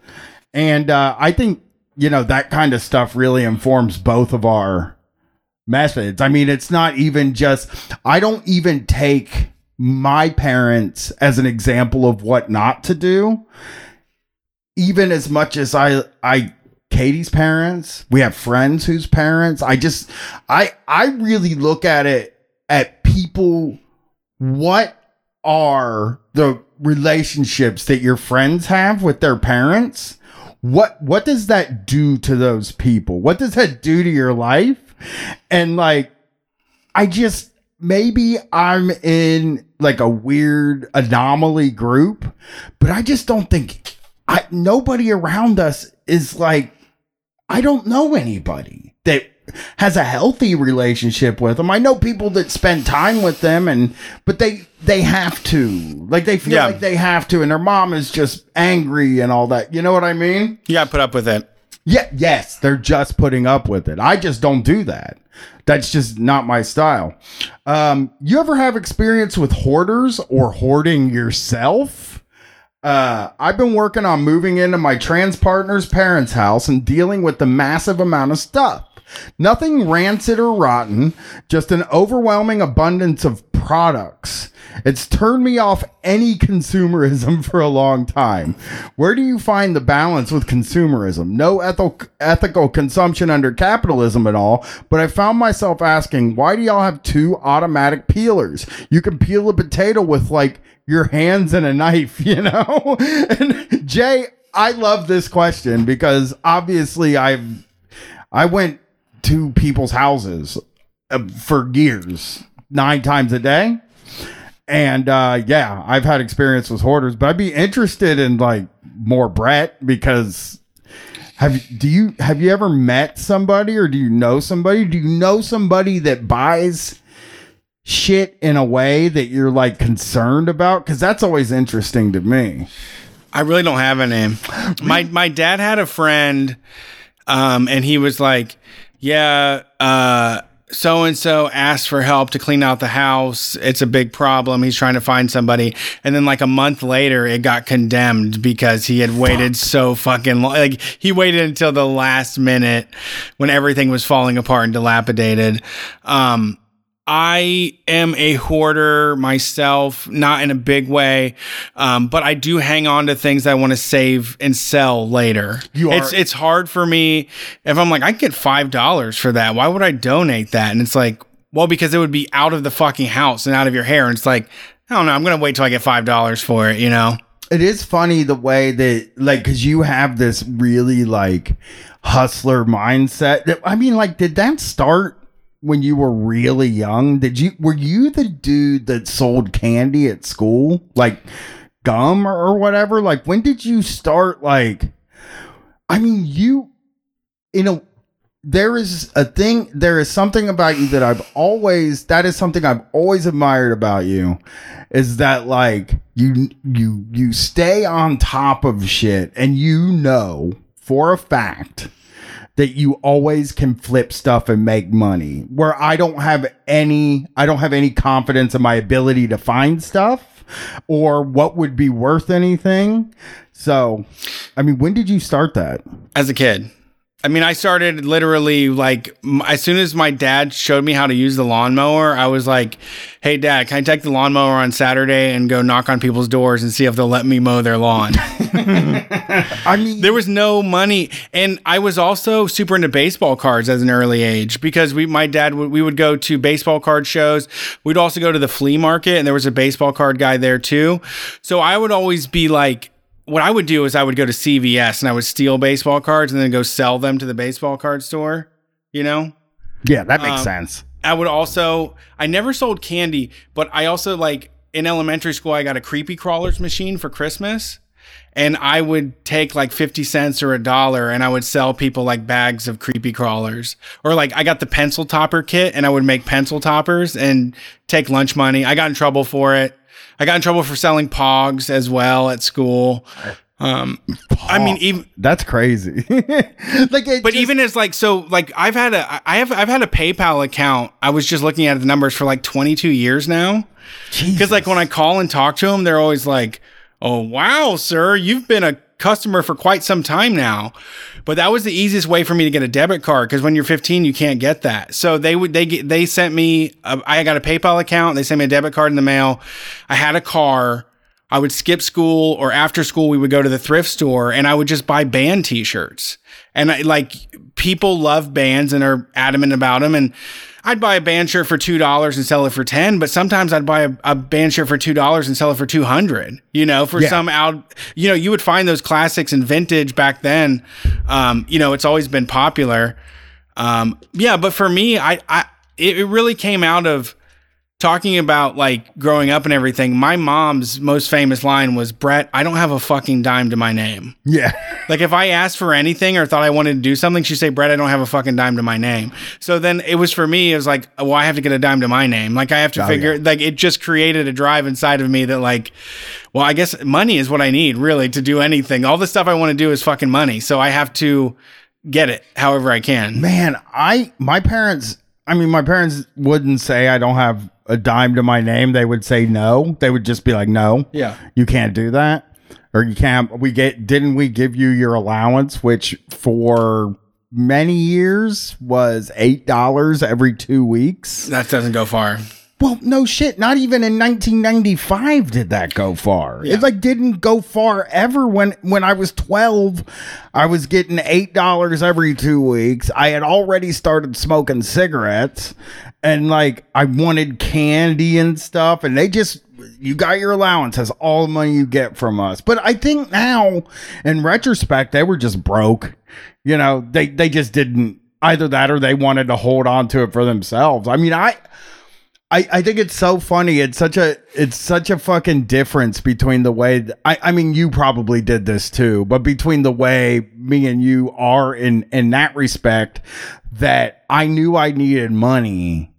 and uh, I think you know that kind of stuff really informs both of our methods. I mean, it's not even just. I don't even take my parents as an example of what not to do, even as much as I I. Katie's parents, we have friends whose parents. I just I I really look at it at people what are the relationships that your friends have with their parents what what does that do to those people? What does that do to your life? And like i just maybe i'm in like a weird anomaly group but i just don't think i nobody around us is like I don't know anybody that has a healthy relationship with them. I know people that spend time with them and but they they have to. Like they feel Yeah. like they have to and their mom is just angry and all that. You know what I mean? You got to put up with it. Yeah, yes, they're just putting up with it. I just don't do that. That's just not my style. Um, you ever have experience with hoarders or hoarding yourself? Uh, I've been working on moving into my trans partner's parents' house and dealing with the massive amount of stuff. Nothing rancid or rotten, just an overwhelming abundance of products. It's turned me off any consumerism [LAUGHS] for a long time. Where do you find the balance with consumerism? No ethical ethical consumption under capitalism at all, but I found myself asking, why do y'all have two automatic peelers? You can peel a potato with like your hands and a knife, [LAUGHS] you know? And Jay, I love this question because obviously I've I went to people's houses uh, for years, nine times a day. And uh, yeah, I've had experience with hoarders, but I'd be interested in like more Brett because have do you have you ever met somebody or do you know somebody? Do you know somebody that buys shit in a way that you're like concerned about? Because that's always interesting to me. I really don't have a name. My my dad had a friend, um, and he was like, "Yeah, uh, so and so asked for help to clean out the house. It's a big problem. He's trying to find somebody." And then like a month later, it got condemned because he had waited so fucking long. Like he waited until the last minute when everything was falling apart and dilapidated. Um, I am a hoarder myself, not in a big way, um, but I do hang on to things I want to save and sell later. You are- it's it's hard for me if I'm like I get five dollars for that. Why would I donate that? And it's like, well, because it would be out of the fucking house and out of your hair. And it's like, I don't know. I'm gonna wait till I get five dollars for it. You know? it is funny the way that like because you have this really like hustler mindset that- i mean like did that start when you were really young did you were you the dude that sold candy at school? Like gum or, whatever? Like when did you start like i mean you you know there is a thing there is something about you that i've always that is something i've always admired about you is that like you you you stay on top of shit and you know for a fact that you always can flip stuff and make money where i don't have any i don't have any confidence in my ability to find stuff or what would be worth anything. So, I mean, when did you start that? As a kid. I mean, I started literally like m- as soon as my dad showed me how to use the lawnmower, I was like, "Hey, Dad, can I take the lawnmower on Saturday and go knock on people's doors and see if they'll let me mow their lawn?" [LAUGHS] I mean, there was no money, and I was also super into baseball cards as an early age because we, my dad, would we would go to baseball card shows. We'd also go to the flea market, and there was a baseball card guy there too. So I would always be like what I would do is I would go to CVS and I would steal baseball cards and then go sell them to the baseball card store. You know, yeah, that makes um, sense. I would also I never sold candy, but I also like in elementary school I got a creepy crawlers machine for Christmas. And I would take like 50 cents or a dollar and I would sell people like bags of creepy crawlers. Or like I got the pencil topper kit and I would make pencil toppers and take lunch money. I got in trouble for it. I got in trouble for selling pogs as well at school. Um, I mean, even That's crazy. [LAUGHS] like, but just- even as like so like I've had a I have I've had a PayPal account. I was just looking at the numbers for like 22 years now. Because like when I call and talk to them, they're always like, "Oh wow, sir, you've been a customer for quite some time now." But that was the easiest way for me to get a debit card because when you're 15, you can't get that. So they would they get, they sent me a, I got a PayPal account. They sent me a debit card in the mail. I had a car. I would skip school or after school we would go to the thrift store and I would just buy band t-shirts. And I, like people love bands and are adamant about them and I'd buy a band shirt for $2 and sell it for 10, but sometimes I'd buy a, a band shirt for $2 and sell it for 200, you know, for Yeah. some out, you know, you would find those classics and vintage back then. Um, you know, it's always been popular. Um, yeah, but for me, I, I, it really came out of, talking about like growing up and everything, my mom's most famous line was, Brett, I don't have a fucking dime to my name. yeah, [LAUGHS] Like if I asked for anything or thought I wanted to do something, she'd say, Brett, I don't have a fucking dime to my name. So then it was for me, it was like, oh, well, I have to get a dime to my name. Like I have to Oh, figure, yeah. like it just created a drive inside of me that like, well, I guess money is what I need really to do anything. All the stuff I want to do is fucking money. So I have to get it however I can. man, I my parents. I mean, my parents wouldn't say I don't have a dime to my name. They would say no. They would just be like, no, Yeah. you can't do that, or you can't. We get didn't we give you your allowance, which for many years was eight dollars every two weeks. That doesn't go far. Well, no shit. Not even in 1995 did that go far. Yeah. It like didn't go far ever. When when I was 12, I was getting eight dollars every two weeks. I had already started smoking cigarettes, and like I wanted candy and stuff, and they just. You got your allowance. That's all the money you get from us. But I think now, in retrospect, they were just broke. You know, they they just didn't either that or they wanted to hold on to it for themselves. I mean, I I, I think it's so funny. It's such a it's such a fucking difference between the way th- I I mean you probably did this too, but between the way me and you are in in that respect that I knew I needed money,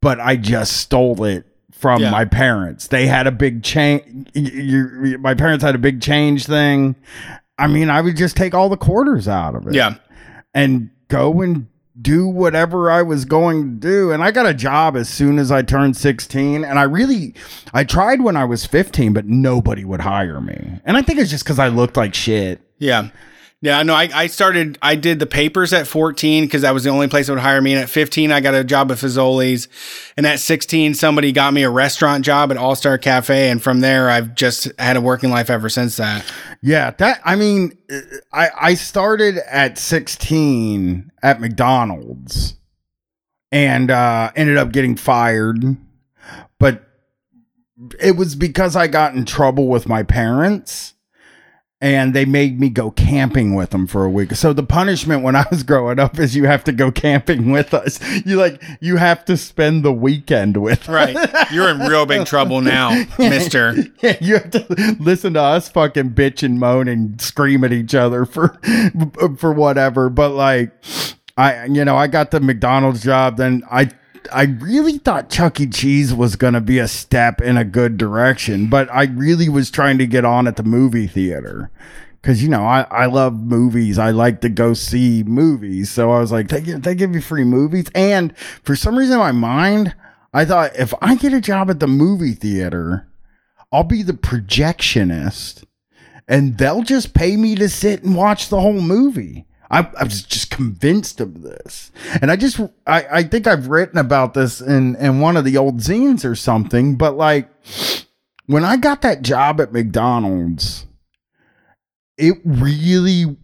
but I just stole it from Yeah. my parents. They had a big change. My parents had a big change thing. I mean, I would just take all the quarters out of it Yeah. and go and do whatever I was going to do. And I got a job as soon as I turned 16. And I really, I tried when I was 15, but nobody would hire me. And I think it's just because I looked like shit. Yeah. Yeah, no, I, I started, I did the papers at 14 because that was the only place that would hire me. And at 15, I got a job at Fazoli's. And at 16, somebody got me a restaurant job at All Star Cafe. And from there, I've just had a working life ever since that. Yeah, that, I mean, I, I started at 16 at McDonald's and uh, ended up getting fired. But it was because I got in trouble with my parents and they made me go camping with them for a week. So the punishment when I was growing up is you have to go camping with us. You like you have to spend the weekend with us. Right. [LAUGHS] You're in real big trouble now, [LAUGHS] mister. Yeah, you have to listen to us fucking bitch and moan and scream at each other for for whatever. But like I you know, I got the McDonald's job, then I I really thought Chuck E. Cheese was gonna be a step in a good direction, but I really was trying to get on at the movie theater. Cause you know I, I love movies. I like to go see movies. So I was like, they give, they give you free movies, and for some reason in my mind, I thought if I get a job at the movie theater, I'll be the projectionist and they'll just pay me to sit and watch the whole movie. I, I was just convinced of this. And I just, I, I think I've written about this in, in one of the old zines or something, but like when I got that job at McDonald's, it really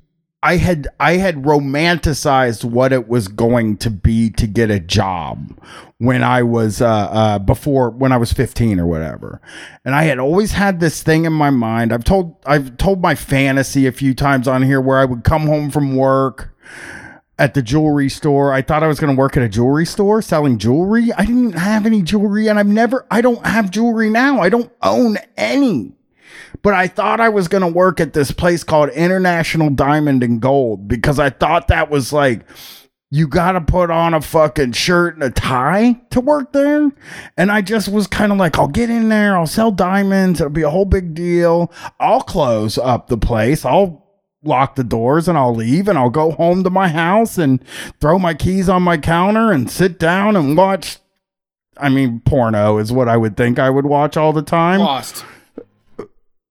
I had I had romanticized what it was going to be to get a job when I was uh, uh, before when I was 15 or whatever. And I had always had this thing in my mind. I've told I've told my fantasy a few times on here where I would come home from work at the jewelry store. I thought I was going to work at a jewelry store selling jewelry. I didn't have any jewelry and I've never I don't have jewelry now. I don't own any but I thought I was going to work at this place called International Diamond and Gold because I thought that was like, you got to put on a fucking shirt and a tie to work there. And I just was kind of like, I'll get in there, I'll sell diamonds, it'll be a whole big deal. I'll close up the place, I'll lock the doors and I'll leave and I'll go home to my house and throw my keys on my counter and sit down and watch. I mean, porno is what I would think I would watch all the time. Lost.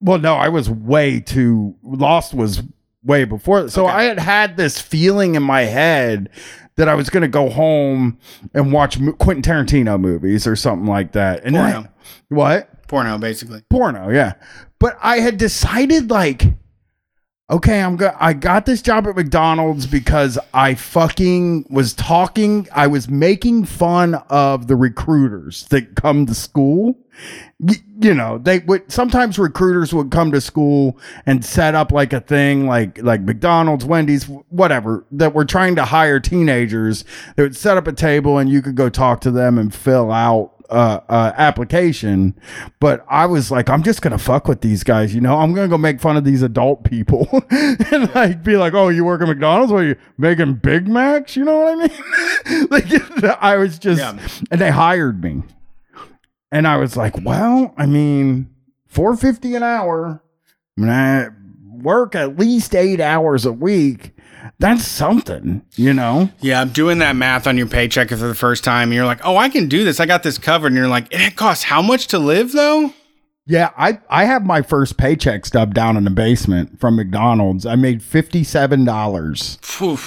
Well, no, I was way too lost. Was way before, so Okay. I had had this feeling in my head that I was going to go home and watch Quentin Tarantino movies or something like that. And then I- Porno. what Porno, basically. porno? Yeah, but I had decided like, okay, I'm go- I got this job at McDonald's because I fucking was talking. I was making fun of the recruiters that come to school. You know, they would sometimes recruiters would come to school and set up like a thing like like McDonald's, Wendy's, whatever, that were trying to hire teenagers. They would set up a table and you could go talk to them and fill out uh, uh, application, but I was like, I'm just gonna fuck with these guys, you know. I'm gonna go make fun of these adult people [LAUGHS] and like be like, oh, you work at McDonald's? What are you making Big Macs? You know what I mean? [LAUGHS] like [LAUGHS] I was just, Yeah. and they hired me, and I was like, well, I mean, four fifty an hour. I mean, I work at least eight hours a week. That's something, you know. Yeah, I'm doing that math on your paycheck for the first time. And you're like, oh, I can do this. I got this covered. And you're like, it costs how much to live, though? Yeah, I I have my first paycheck stub down in the basement from McDonald's. I made fifty seven dollars. Phew.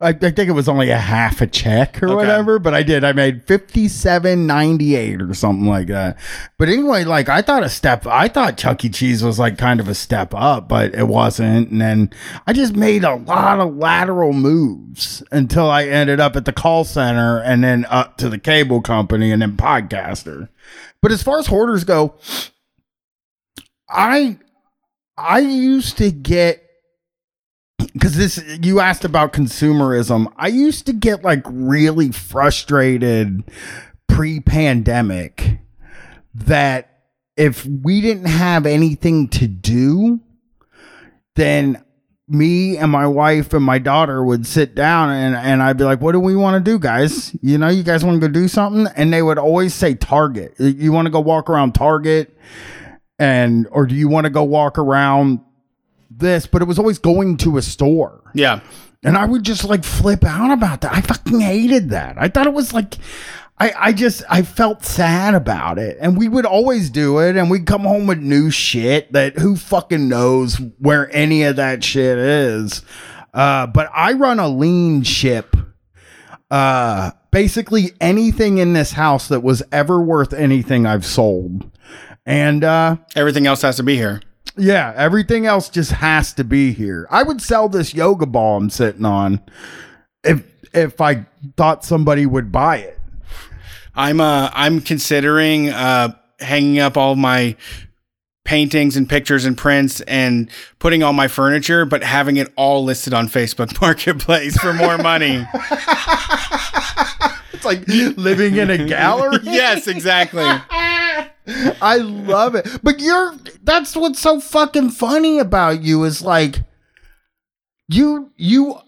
I, I think it was only a half a check or Okay. whatever, but I did. I made fifty seven ninety eight or something like that. But anyway, like I thought a step. I thought Chuck E. Cheese was like kind of a step up, but it wasn't. And then I just made a lot of lateral moves until I ended up at the call center and then up to the cable company and then podcaster. But as far as hoarders go, I I used to get because this you asked about consumerism. I used to get like really frustrated pre-pandemic that if we didn't have anything to do, then me and my wife and my daughter would sit down and, and I'd be like, what do we want to do, guys? You know, you guys want to go do something? And they would always say Target. You want to go walk around Target? And or do you want to go walk around this? But it was always going to a store. Yeah. And I would just like flip out about that. I fucking hated that. I thought it was like I, I just I felt sad about it. And we would always do it and we'd come home with new shit that who fucking knows where any of that shit is. Uh but I run a lean ship. Uh basically anything in this house that was ever worth anything I've sold. And uh Everything else has to be here. Yeah, everything else just has to be here. I would sell this yoga ball I'm sitting on if if I thought somebody would buy it. I'm uh I'm considering uh hanging up all my paintings and pictures and prints and putting all my furniture, but having it all listed on Facebook [LAUGHS] Marketplace for more money. It's like living in a gallery. [LAUGHS] yes, exactly. [LAUGHS] I love it. But you're that's what's so fucking funny about you is like you you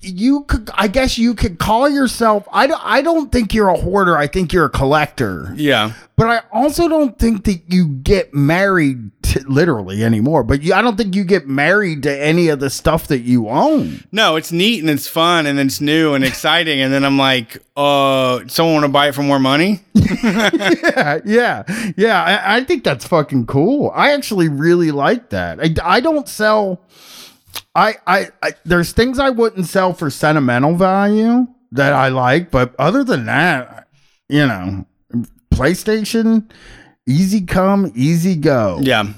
you could I guess you could call yourself I don't I don't think you're a hoarder. I think you're a collector. Yeah. But I also don't think that you get married to, literally anymore. But you, I don't think you get married to any of the stuff that you own. No, it's neat and it's fun and it's new and exciting. And then I'm like, uh, someone want to buy it for more money? [LAUGHS] yeah, yeah, yeah. I, I think that's fucking cool. I actually really like that. I, I don't sell. I, I I there's things I wouldn't sell for sentimental value that I like, but other than that, you know, PlayStation, easy come, easy go. Yeah.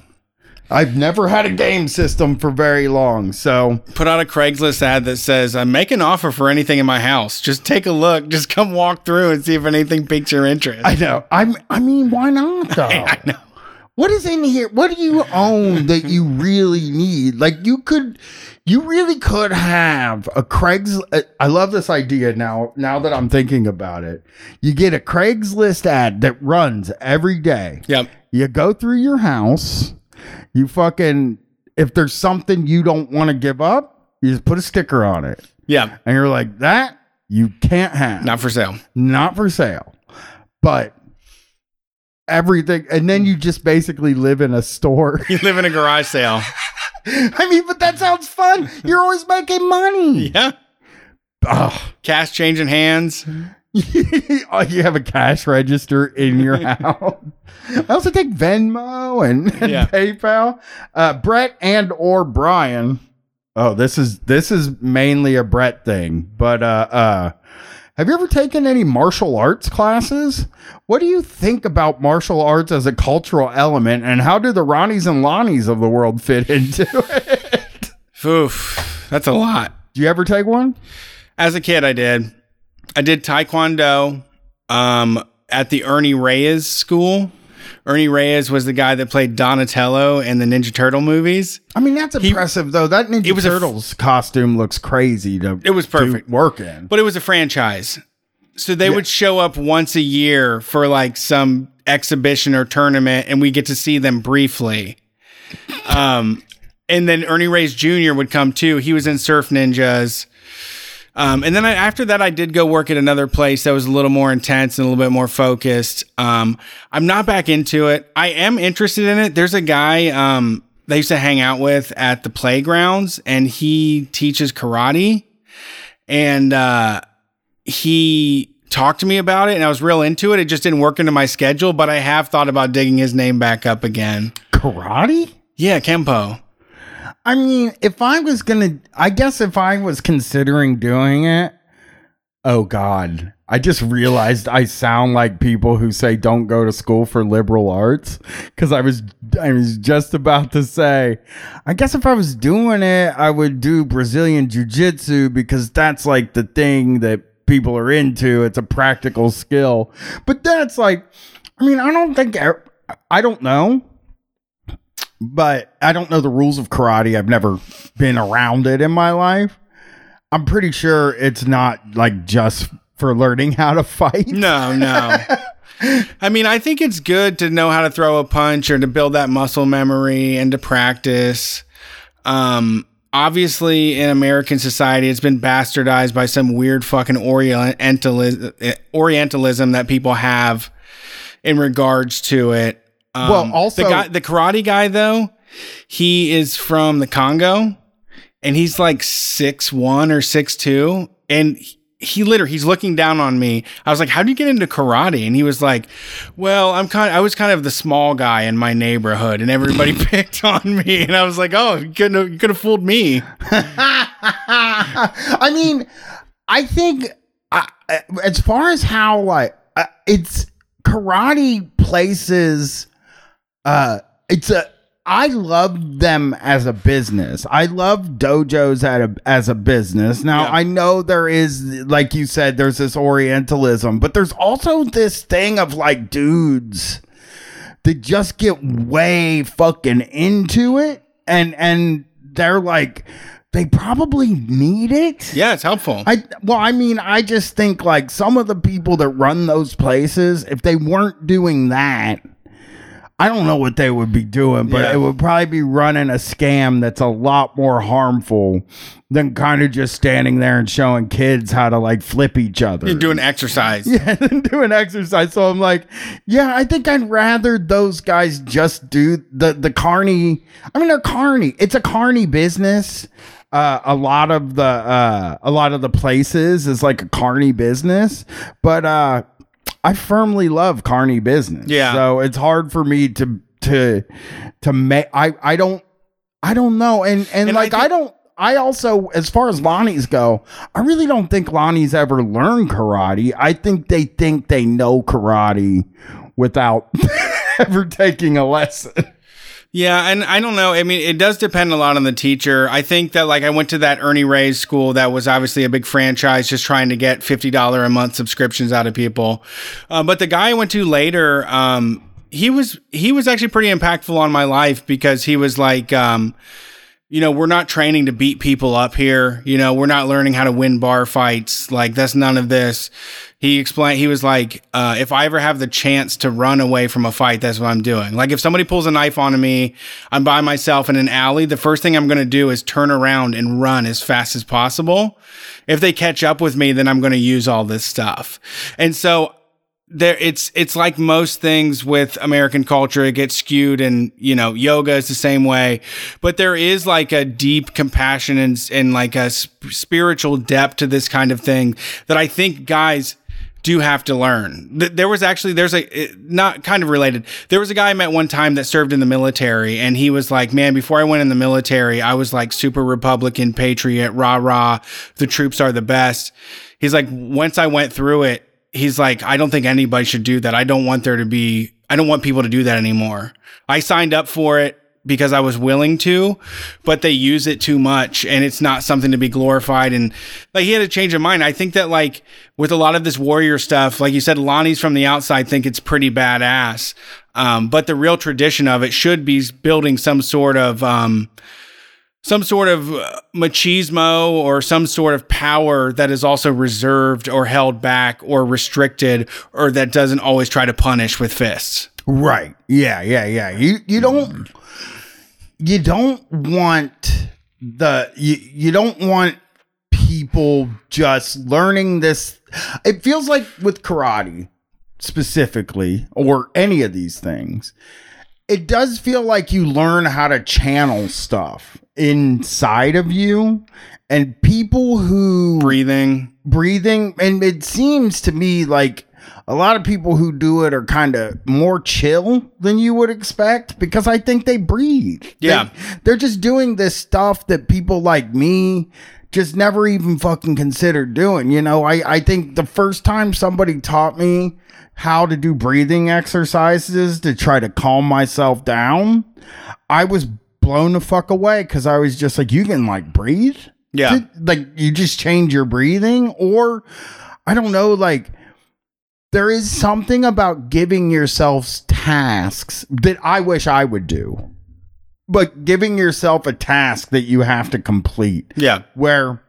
I've never had a game system for very long, so Put out a Craigslist ad that says, I make an offer for anything in my house. Just take a look. Just come walk through and see if anything piques your interest. I know. I'm. I mean, why not though? [LAUGHS] I know. What is in here? What do you own that you really need? Like you could, you really could have a Craigslist. Uh, I love this idea now. Now that I'm thinking about it, you get a Craigslist ad that runs every day. Yep. You go through your house. You fucking. If there's something you don't want to give up, you just put a sticker on it, Yeah. and you're like that. You can't have Not for sale. not for sale, but everything. And then you just basically live in a store. [LAUGHS] You live in a garage sale. [LAUGHS] I mean, but that sounds fun. You're always making money. Yeah. Ugh. Cash changing hands. [LAUGHS] oh, you have a cash register in your house. I also take Venmo and, and Yeah. PayPal. Uh, Brett and or Brian. Oh, this is this is mainly a Brett thing, but uh, uh, have you ever taken any martial arts classes? What do you think about martial arts as a cultural element, and how do the Ronnies and Lonnies of the world fit into [LAUGHS] it? Oof. That's a lot. Do you ever take one? As a kid, I did. I did Taekwondo um, at the Ernie Reyes school. Ernie Reyes was the guy that played Donatello in the Ninja Turtle movies. I mean, that's impressive though. That Ninja It was a f- Turtles costume looks crazy to It was perfect. to work in. But it was a franchise. So they would show up once a year for like some exhibition or tournament, and we get to see them briefly. Um, and then Ernie Reyes Jr. would come too. He was in Surf Ninjas. Um, and then I, after that, I did go work at another place that was a little more intense and a little bit more focused. Um, I'm not back into it. I am interested in it. There's a guy um, that I used to hang out with at the playgrounds, and he teaches karate. And uh, he talked to me about it, and I was real into it. It just didn't work into my schedule, but I have thought about digging his name back up again. Karate? Yeah, Kempo. I mean, if I was gonna, I guess if I was considering doing it, oh God, I just realized I sound like people who say don't go to school for liberal arts because I was, I was just about to say, I guess if I was doing it, I would do Brazilian jiu jitsu because that's like the thing that people are into. It's a practical skill, but then it's like, I mean, I don't think, I don't know but I don't know the rules of karate. I've never been around it in my life. I'm pretty sure it's not like just for learning how to fight. No, no. [LAUGHS] I mean, I think it's good to know how to throw a punch or to build that muscle memory and to practice. Um, obviously, in American society, it's been bastardized by some weird fucking Orientalism, Orientalism that people have in regards to it. Um, Well, also- the guy, the karate guy, though, he is from the Congo, and he's like six one or six two, and he- he literally he's looking down on me. I was like, "How do you get into karate?" And he was like, "Well, I'm kind. I was kind of the small guy in my neighborhood, and everybody [LAUGHS] picked on me." And I was like, "Oh, you couldn't have, you could have fooled me." [LAUGHS] I mean, I think uh, as far as how like uh, it's karate places, uh, it's a. I love them as a business. I love dojos at a, as a business. Now Yeah. I know there is, like you said, there's this Orientalism, but there's also this thing of like dudes that just get way fucking into it, and and they're like, they probably need it. Yeah, it's helpful. I well, I mean, I just think like some of the people that run those places, if they weren't doing that, I don't know what they would be doing, but Yeah. it would probably be running a scam that's a lot more harmful than kind of just standing there and showing kids how to like flip each other. You're doing exercise. [LAUGHS] yeah, and do an exercise. So I'm like, yeah, I think I'd rather those guys just do the the carny. I mean, they're carny. It's a carny business. Uh, a lot of the uh, a lot of the places is like a carny business, but uh, I firmly love carny business. Yeah. So it's hard for me to to to make. I I don't I don't know, and and, And I like think- I don't. I also, as far as Lonnie's go, I really don't think Lonnie's ever learned karate. I think they think they know karate without [LAUGHS] ever taking a lesson. Yeah, and I don't know. I mean, it does depend a lot on the teacher. I think that like I went to that Ernie Reyes school that was obviously a big franchise, just trying to get fifty dollar a month subscriptions out of people. Uh, but the guy I went to later, um, he was he was actually pretty impactful on my life because he was like. Um, you know, we're not training to beat people up here. You know, we're not learning how to win bar fights. Like, that's none of this. He explained, he was like, uh, if I ever have the chance to run away from a fight, that's what I'm doing. Like, if somebody pulls a knife onto me, I'm by myself in an alley, the first thing I'm going to do is turn around and run as fast as possible. If they catch up with me, then I'm going to use all this stuff. And so there it's it's like most things with American culture it gets skewed and you know yoga is the same way but there is like a deep compassion and, and like a sp- spiritual depth to this kind of thing that I think guys do have to learn. Th- There was actually there's a not kind of related. There was a guy I met one time that served in the military, and he was like, "Man, before I went in the military, I was like super Republican, patriot, rah rah. The troops are the best." He's like, once I went through it, he's like, I don't think anybody should do that. I don't want there to be. I don't want people to do that anymore. I signed up for it because I was willing to, but they use it too much and it's not something to be glorified. And like he had a change of mind. I think that like with a lot of this warrior stuff, like you said, Lonnie's from the outside think it's pretty badass. Um, but the real tradition of it should be building some sort of, um, some sort of uh, machismo or some sort of power that is also reserved or held back or restricted or that doesn't always try to punish with fists. Right. Yeah, yeah, yeah. You you don't you don't want the you, you don't want people just learning this it feels like with karate specifically or any of these things it does feel like you learn how to channel stuff inside of you and people who Breathing. breathing and it seems to me like a lot of people who do it are kind of more chill than you would expect because I think they breathe. Yeah. They, are just doing this stuff that people like me just never even fucking considered doing. You know, I, I think the first time somebody taught me how to do breathing exercises to try to calm myself down, I was blown the fuck away because I was just like, you can like breathe? Yeah. Like you just change your breathing or i don't know like there is something about giving yourself tasks that i wish i would do but giving yourself a task that you have to complete Yeah. where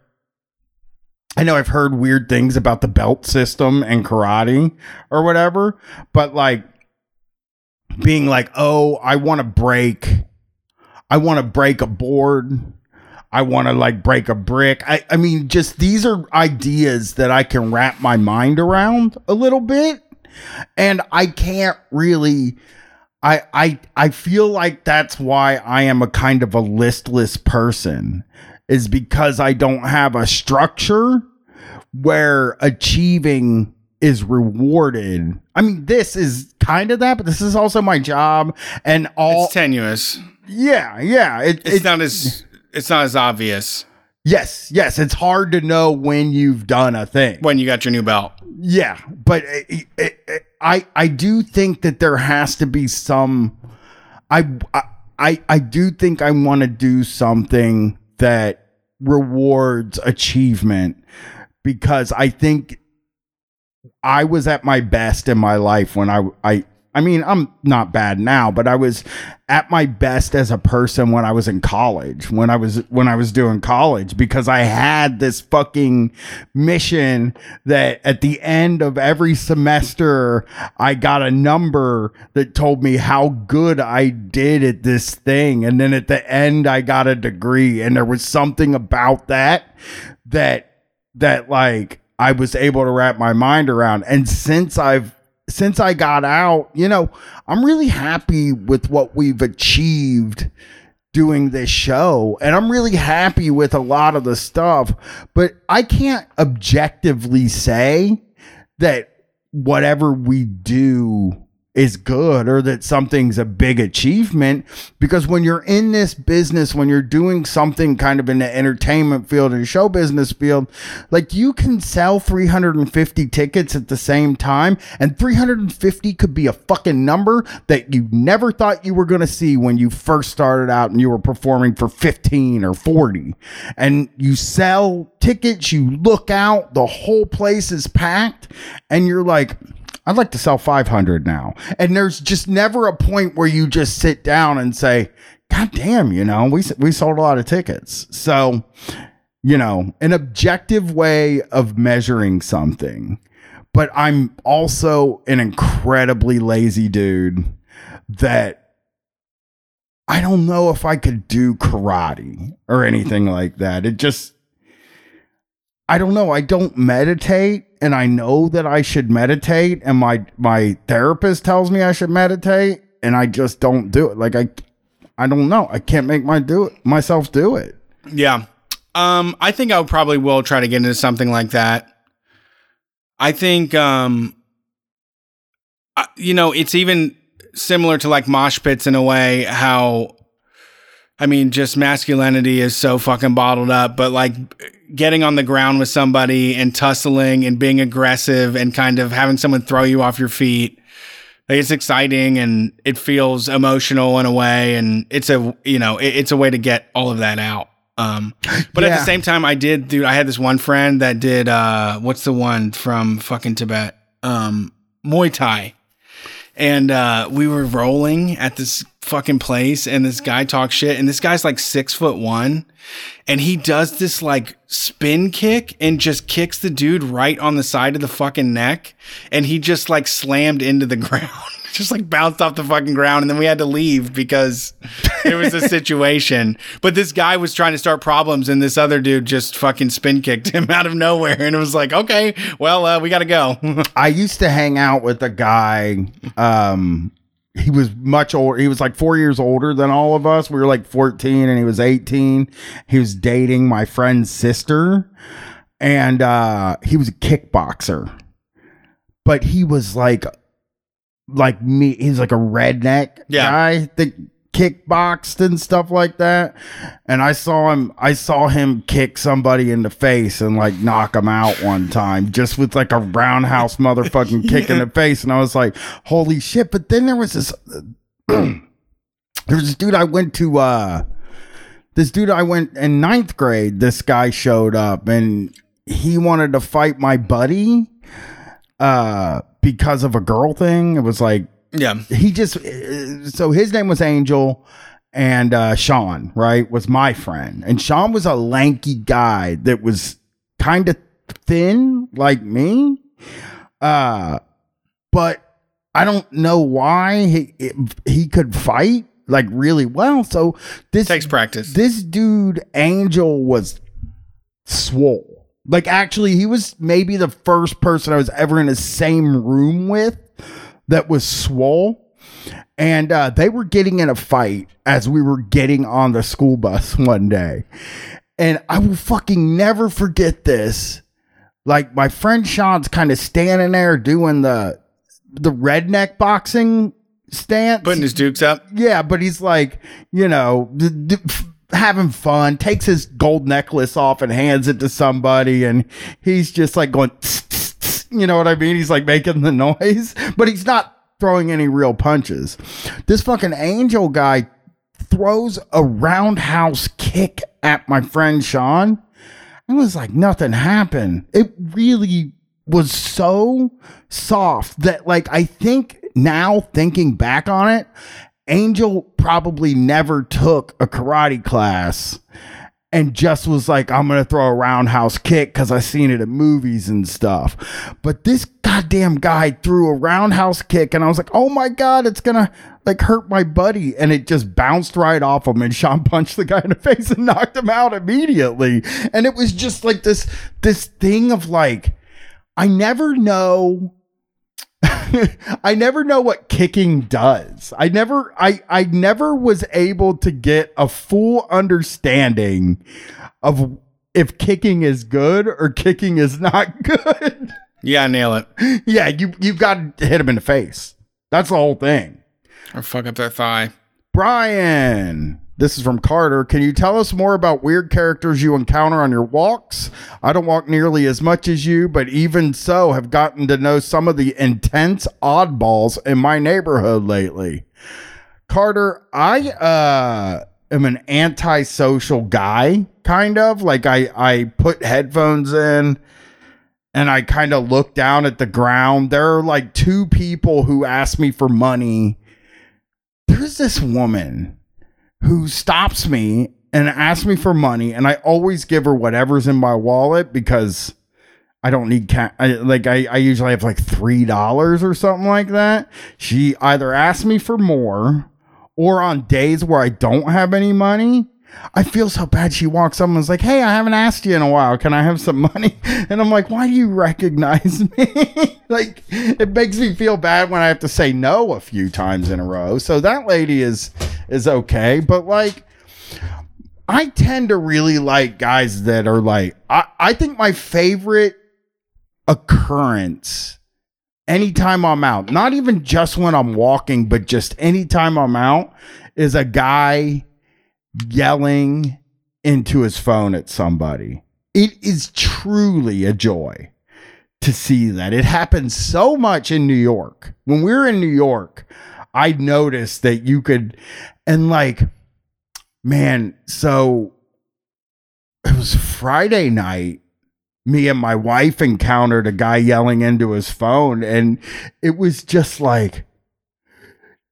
I know I've heard weird things about the belt system and karate or whatever, but like being like, oh, I want to break, I want to break a board. I want to like break a brick. I, I mean, just these are ideas that I can wrap my mind around a little bit. And I can't really I I I feel like that's why I am a kind of a listless person is because I don't have a structure where achieving is rewarded. I mean, this is kind of that, but this is also my job and all It's tenuous. yeah, yeah. It, It's it- not as it's not as obvious yes, yes, it's hard to know when you've done a thing. when you got your new belt. Yeah, but it, I I do think that there has to be some. I I I do think I want to do something that rewards achievement because I think I was at my best in my life when I I I mean, I'm not bad now, but I was at my best as a person when I was in college, when I was when I was doing college because I had this fucking mission that at the end of every semester I got a number that told me how good I did at this thing. And then at the end I got a degree. And there was something about that that that like I was able to wrap my mind around. And since I've since I got out, you know, I'm really happy with what we've achieved doing this show. And I'm really happy with a lot of the stuff, but I can't objectively say that whatever we do is good or that something's a big achievement because when you're in this business when you're doing something kind of in the entertainment field and show business field like you can sell 350 tickets at the same time and 350 could be a fucking number that you never thought you were going to see when you first started out and you were performing for 15 or 40 and you sell tickets you look out the whole place is packed and you're like I'd like to sell 500 now. And there's just never a point where you just sit down and say, God damn, you know, we, we sold a lot of tickets. So, you know, an objective way of measuring something. But I'm also an incredibly lazy dude that I don't know if I could do karate or anything like that. It just, I don't know. I don't meditate and I know that I should meditate and my my therapist tells me I should meditate and I just don't do it. Like I I don't know. I can't make my do it myself do it. Yeah. Um I think I probably will try to get into something like that. I think um you know, it's even similar to like mosh pits in a way how I mean, just masculinity is so fucking bottled up, but like getting on the ground with somebody and tussling and being aggressive and kind of having someone throw you off your feet. Like it's exciting and it feels emotional in a way. And it's a, you know, it, it's a way to get all of that out. Um, [LAUGHS] but yeah. at the same time, I did dude I had this one friend that did, uh, what's the one from fucking Tibet? Um, Muay Thai and uh, we were rolling at this fucking place and this guy talks shit and this guy's like six foot one and he does this like spin kick and just kicks the dude right on the side of the fucking neck and he just like slammed into the [LAUGHS] ground [LAUGHS] just like bounced off the fucking ground and then we had to leave because it was a [LAUGHS] situation. But this guy was trying to start problems and this other dude just fucking spin kicked him [LAUGHS] out of nowhere and it was like, okay, well, uh, we got to go. I used to hang out with a guy um he was much older. He was like four years older than all of us. We were like 14 and he was 18. He was dating my friend's sister and uh, he was a kickboxer. But he was like like me. He's like a redneck yeah. guy that kickboxed and stuff like that. And I saw him. I saw him kick somebody in the face and like knock him out one time, just with like a roundhouse motherfucking kick yeah. in the [LAUGHS] face. And I was like, holy shit! But then there was this. [CLEARS THROAT] there was this dude I went to. uh this dude I went in ninth grade, this guy showed up and he wanted to fight my buddy. Uh because of a girl thing. It was like, yeah, he just, so his name was Angel and uh, Sean, right, was my friend. And Sean was a lanky guy that was kind of thin like me. Uh, but I don't know why he he could fight like really well. So this takes practice. This dude Angel was swole. Like actually, he was maybe the first person I was ever in the same room with that was swole. And uh, they were getting in a fight as we were getting on the school bus [LAUGHS] one day. And I will fucking never forget this. Like my friend Sean's kind of standing there doing the the redneck boxing stance, putting his dukes up. Yeah, but he's like, you know, d- d- having fun, takes his gold necklace off and hands it to somebody, and he's just like going, you know what I mean? He's like making the [LAUGHS] noise, but he's not throwing any real punches. This fucking angel guy throws a roundhouse kick at my friend Sean. It was like nothing happened. It really was so soft that like I think now thinking back on it, Angel probably never took a karate class and just was like, I'm gonna throw a roundhouse kick because I seen it in movies and stuff. But this goddamn guy threw a roundhouse kick, and I was like, oh my god, it's gonna like hurt my buddy, and it just bounced right off him, and Sean [LAUGHS] punched the guy in the face and knocked him out immediately. And it was just like this this thing of like, I never know [LAUGHS] I never know what kicking does. I never I I never was able to get a full understanding of if kicking is good or kicking is not [LAUGHS] good. Yeah, nail it. yeah, you you've got to hit him in the face. That's the whole thing. Or fuck up their thigh. Brian, this is from Carter. Can you tell us more about weird characters you encounter on your walks? I don't walk nearly as much as you, but even so, have gotten to know some of the intense oddballs in my neighborhood lately. Carter, I uh am an antisocial guy, kind of. Like I I put headphones in and I kind of look down at the ground. There are like two people who ask me for money. There's this woman who stops me and asks me for money, and I always give her whatever's in my wallet because I don't need cash. Like I, I usually have like three dollars or something like that. She either asks me for more, or on days where I don't have any money, I feel so bad. She walks up and like, "Hey, I haven't asked you in a while. Can I have some money?" [LAUGHS] And I'm like, "Why do you recognize [LAUGHS] me?" like, it makes me feel bad when I have to say no a few times in a row. So that lady is is okay, but like. I tend to really like guys that are like I, I think my favorite occurrence anytime I'm out, not even just when I'm walking, but just anytime I'm out, is a guy yelling into his phone at somebody. It is truly a joy to see that. It happens so much in New York. When we were in New York, I noticed that you could, and like, man, so it was Friday night. Me and my wife encountered a guy yelling into his phone, and it was just like,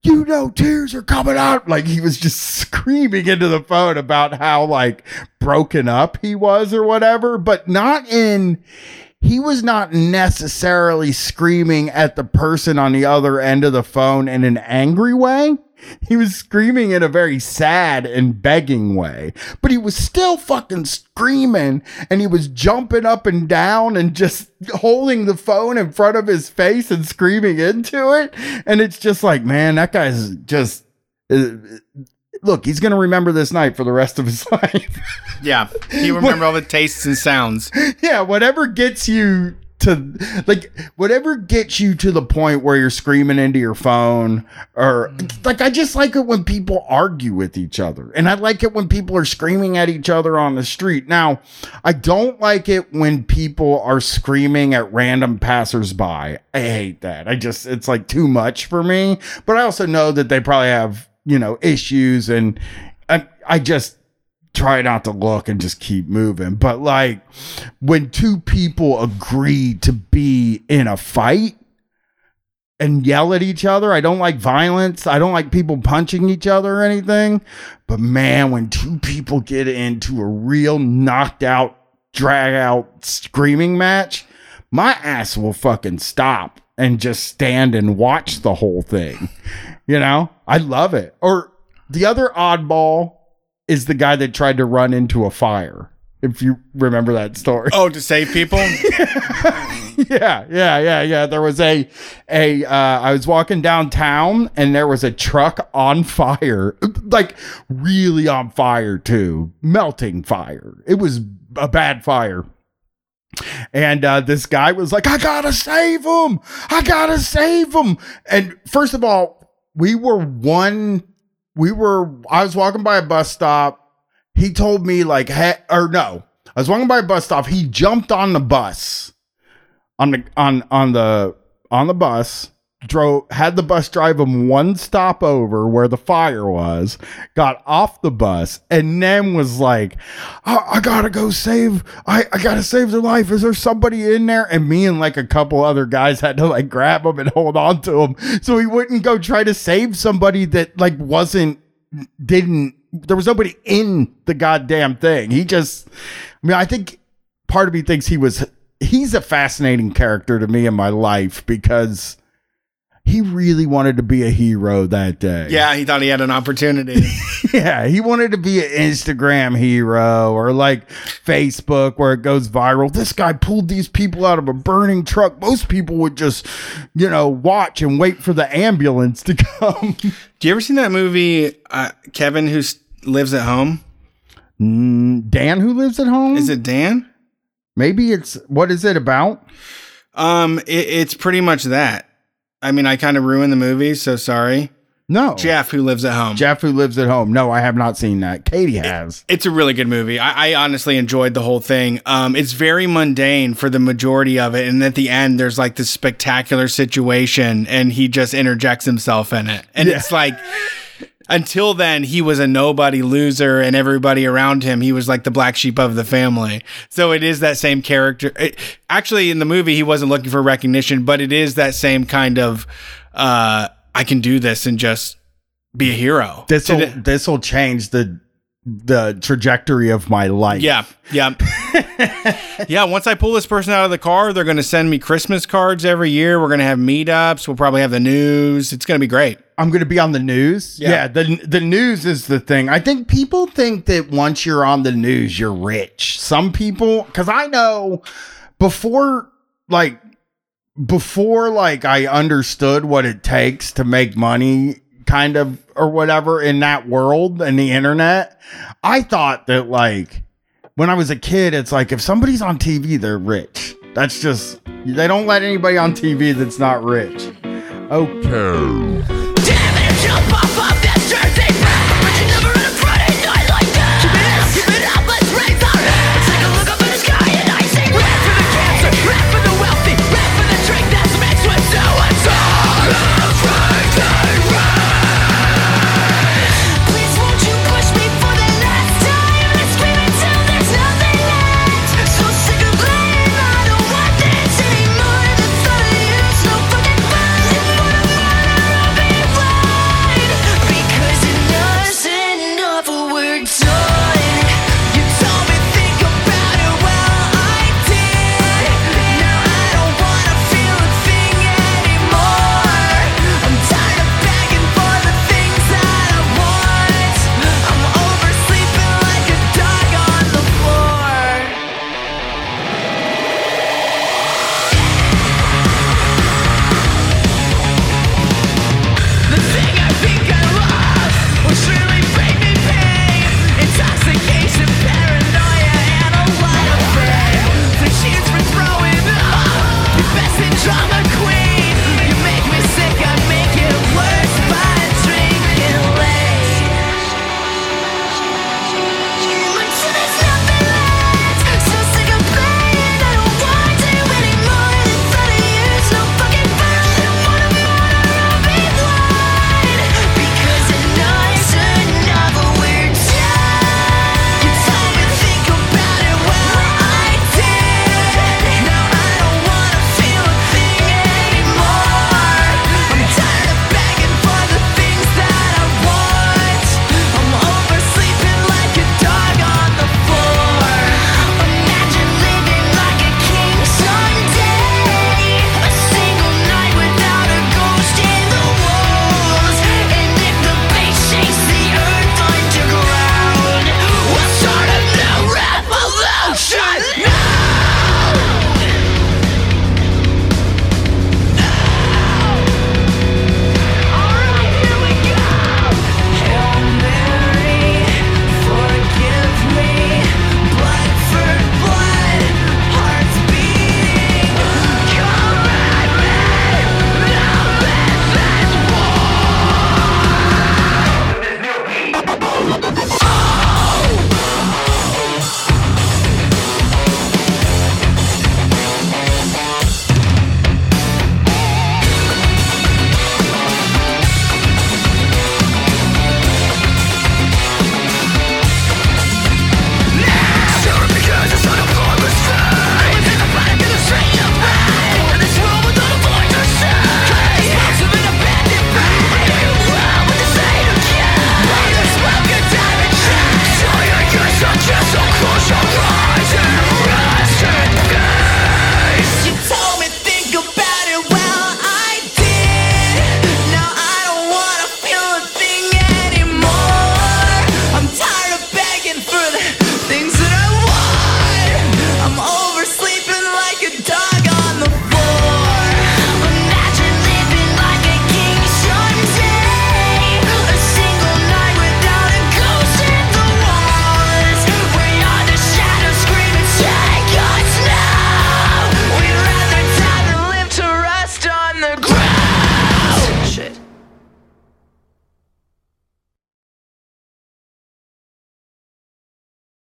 you know tears are coming out. Like he was just screaming into the phone about how like broken up he was or whatever but not in he was not necessarily screaming at the person on the other end of the phone in an angry way he was screaming in a very sad and begging way, but he was still fucking screaming and he was jumping up and down and just holding the phone in front of his face and screaming into it. And it's just like, man, that guy's just. Uh, look, he's going to remember this night for the rest of his [LAUGHS] life. yeah. He remember all the tastes and sounds. [LAUGHS] Yeah. Whatever gets you to like whatever gets you to the point where you're screaming into your phone or mm. like I just like it when people argue with each other and I like it when people are screaming at each other on the street. Now, I don't like it when people are screaming at random passersby. I hate that. I just it's like too much for me, but I also know that they probably have, you know, issues and I, I just try not to look and just keep moving. But like when two people agree to be in a fight and yell at each other, I don't like violence. I don't like people punching each other or anything. But man, when two people get into a real knocked out, drag out screaming match, my ass will fucking stop and just stand and watch the whole thing. You know, I love it. Or the other oddball is the guy that tried to run into a fire. If you remember that story. Oh, to save people? [LAUGHS] yeah, yeah, yeah, yeah. There was a a uh I was walking downtown and there was a truck on fire. [LAUGHS] Like really on fire too. Melting fire. It was a bad fire. And uh, this guy was like, I gotta save him. I gotta save him. And first of all, we were one we were I was walking by a bus stop. He told me like hey, or no. I was walking by a bus stop. He jumped on the bus. On the on on the on the bus drove had the bus drive him one stop over where the fire was got off the bus and then was like i, I gotta go save I, I gotta save their life. Is there somebody in there? And me and like a couple other guys had to like grab him and hold on to him so he wouldn't go try to save somebody that like wasn't didn't there was nobody in the goddamn thing. He just i mean i think part of me thinks he was he's a fascinating character to me in my life because he really wanted to be a hero that day. Yeah, he thought he had an opportunity. [LAUGHS] Yeah, he wanted to be an Instagram hero or like Facebook where it goes viral. This guy pulled these people out of a burning truck. Most people would just, you know, watch and wait for the ambulance to [LAUGHS] come. Do you ever seen that movie, uh, Kevin, who lives at home? Mm, Dan, who lives at home? Is it Dan? Maybe it's what is it about? Um, it, it's pretty much that. I mean, I kind of ruined the movie, so sorry. No, Jeff, who lives at home. Jeff, who lives at home. No, I have not seen that. Katie has. It's a really good movie. I, I honestly enjoyed the whole thing. Um, it's very mundane for the majority of it, and at the end, there's like this spectacular situation, and he just interjects himself in it, and Yeah. it's like. Until then, he was a nobody loser, and everybody around him, he was like the black sheep of the family. So it is that same character. It, actually, in the movie, he wasn't looking for recognition, but it is that same kind of uh, I can do this and just be a hero. This will this will change the the trajectory of my life. Yeah, yeah. [LAUGHS] yeah, once I pull this person out of the car, they're going to send me Christmas cards every year. We're going to have meetups. We'll probably have the news. It's going to be great. I'm going to be on the news. Yeah. Yeah. the the news is the thing. I think people think that once you're on the news, you're rich. Some people, because I know before, like before, like I understood what it takes to make money, kind of or whatever in that world and the internet. I thought that like when I was a kid, it's like if somebody's on TV, they're rich. That's just they don't let anybody on TV that's not rich. Okay. Damn it, jump off of that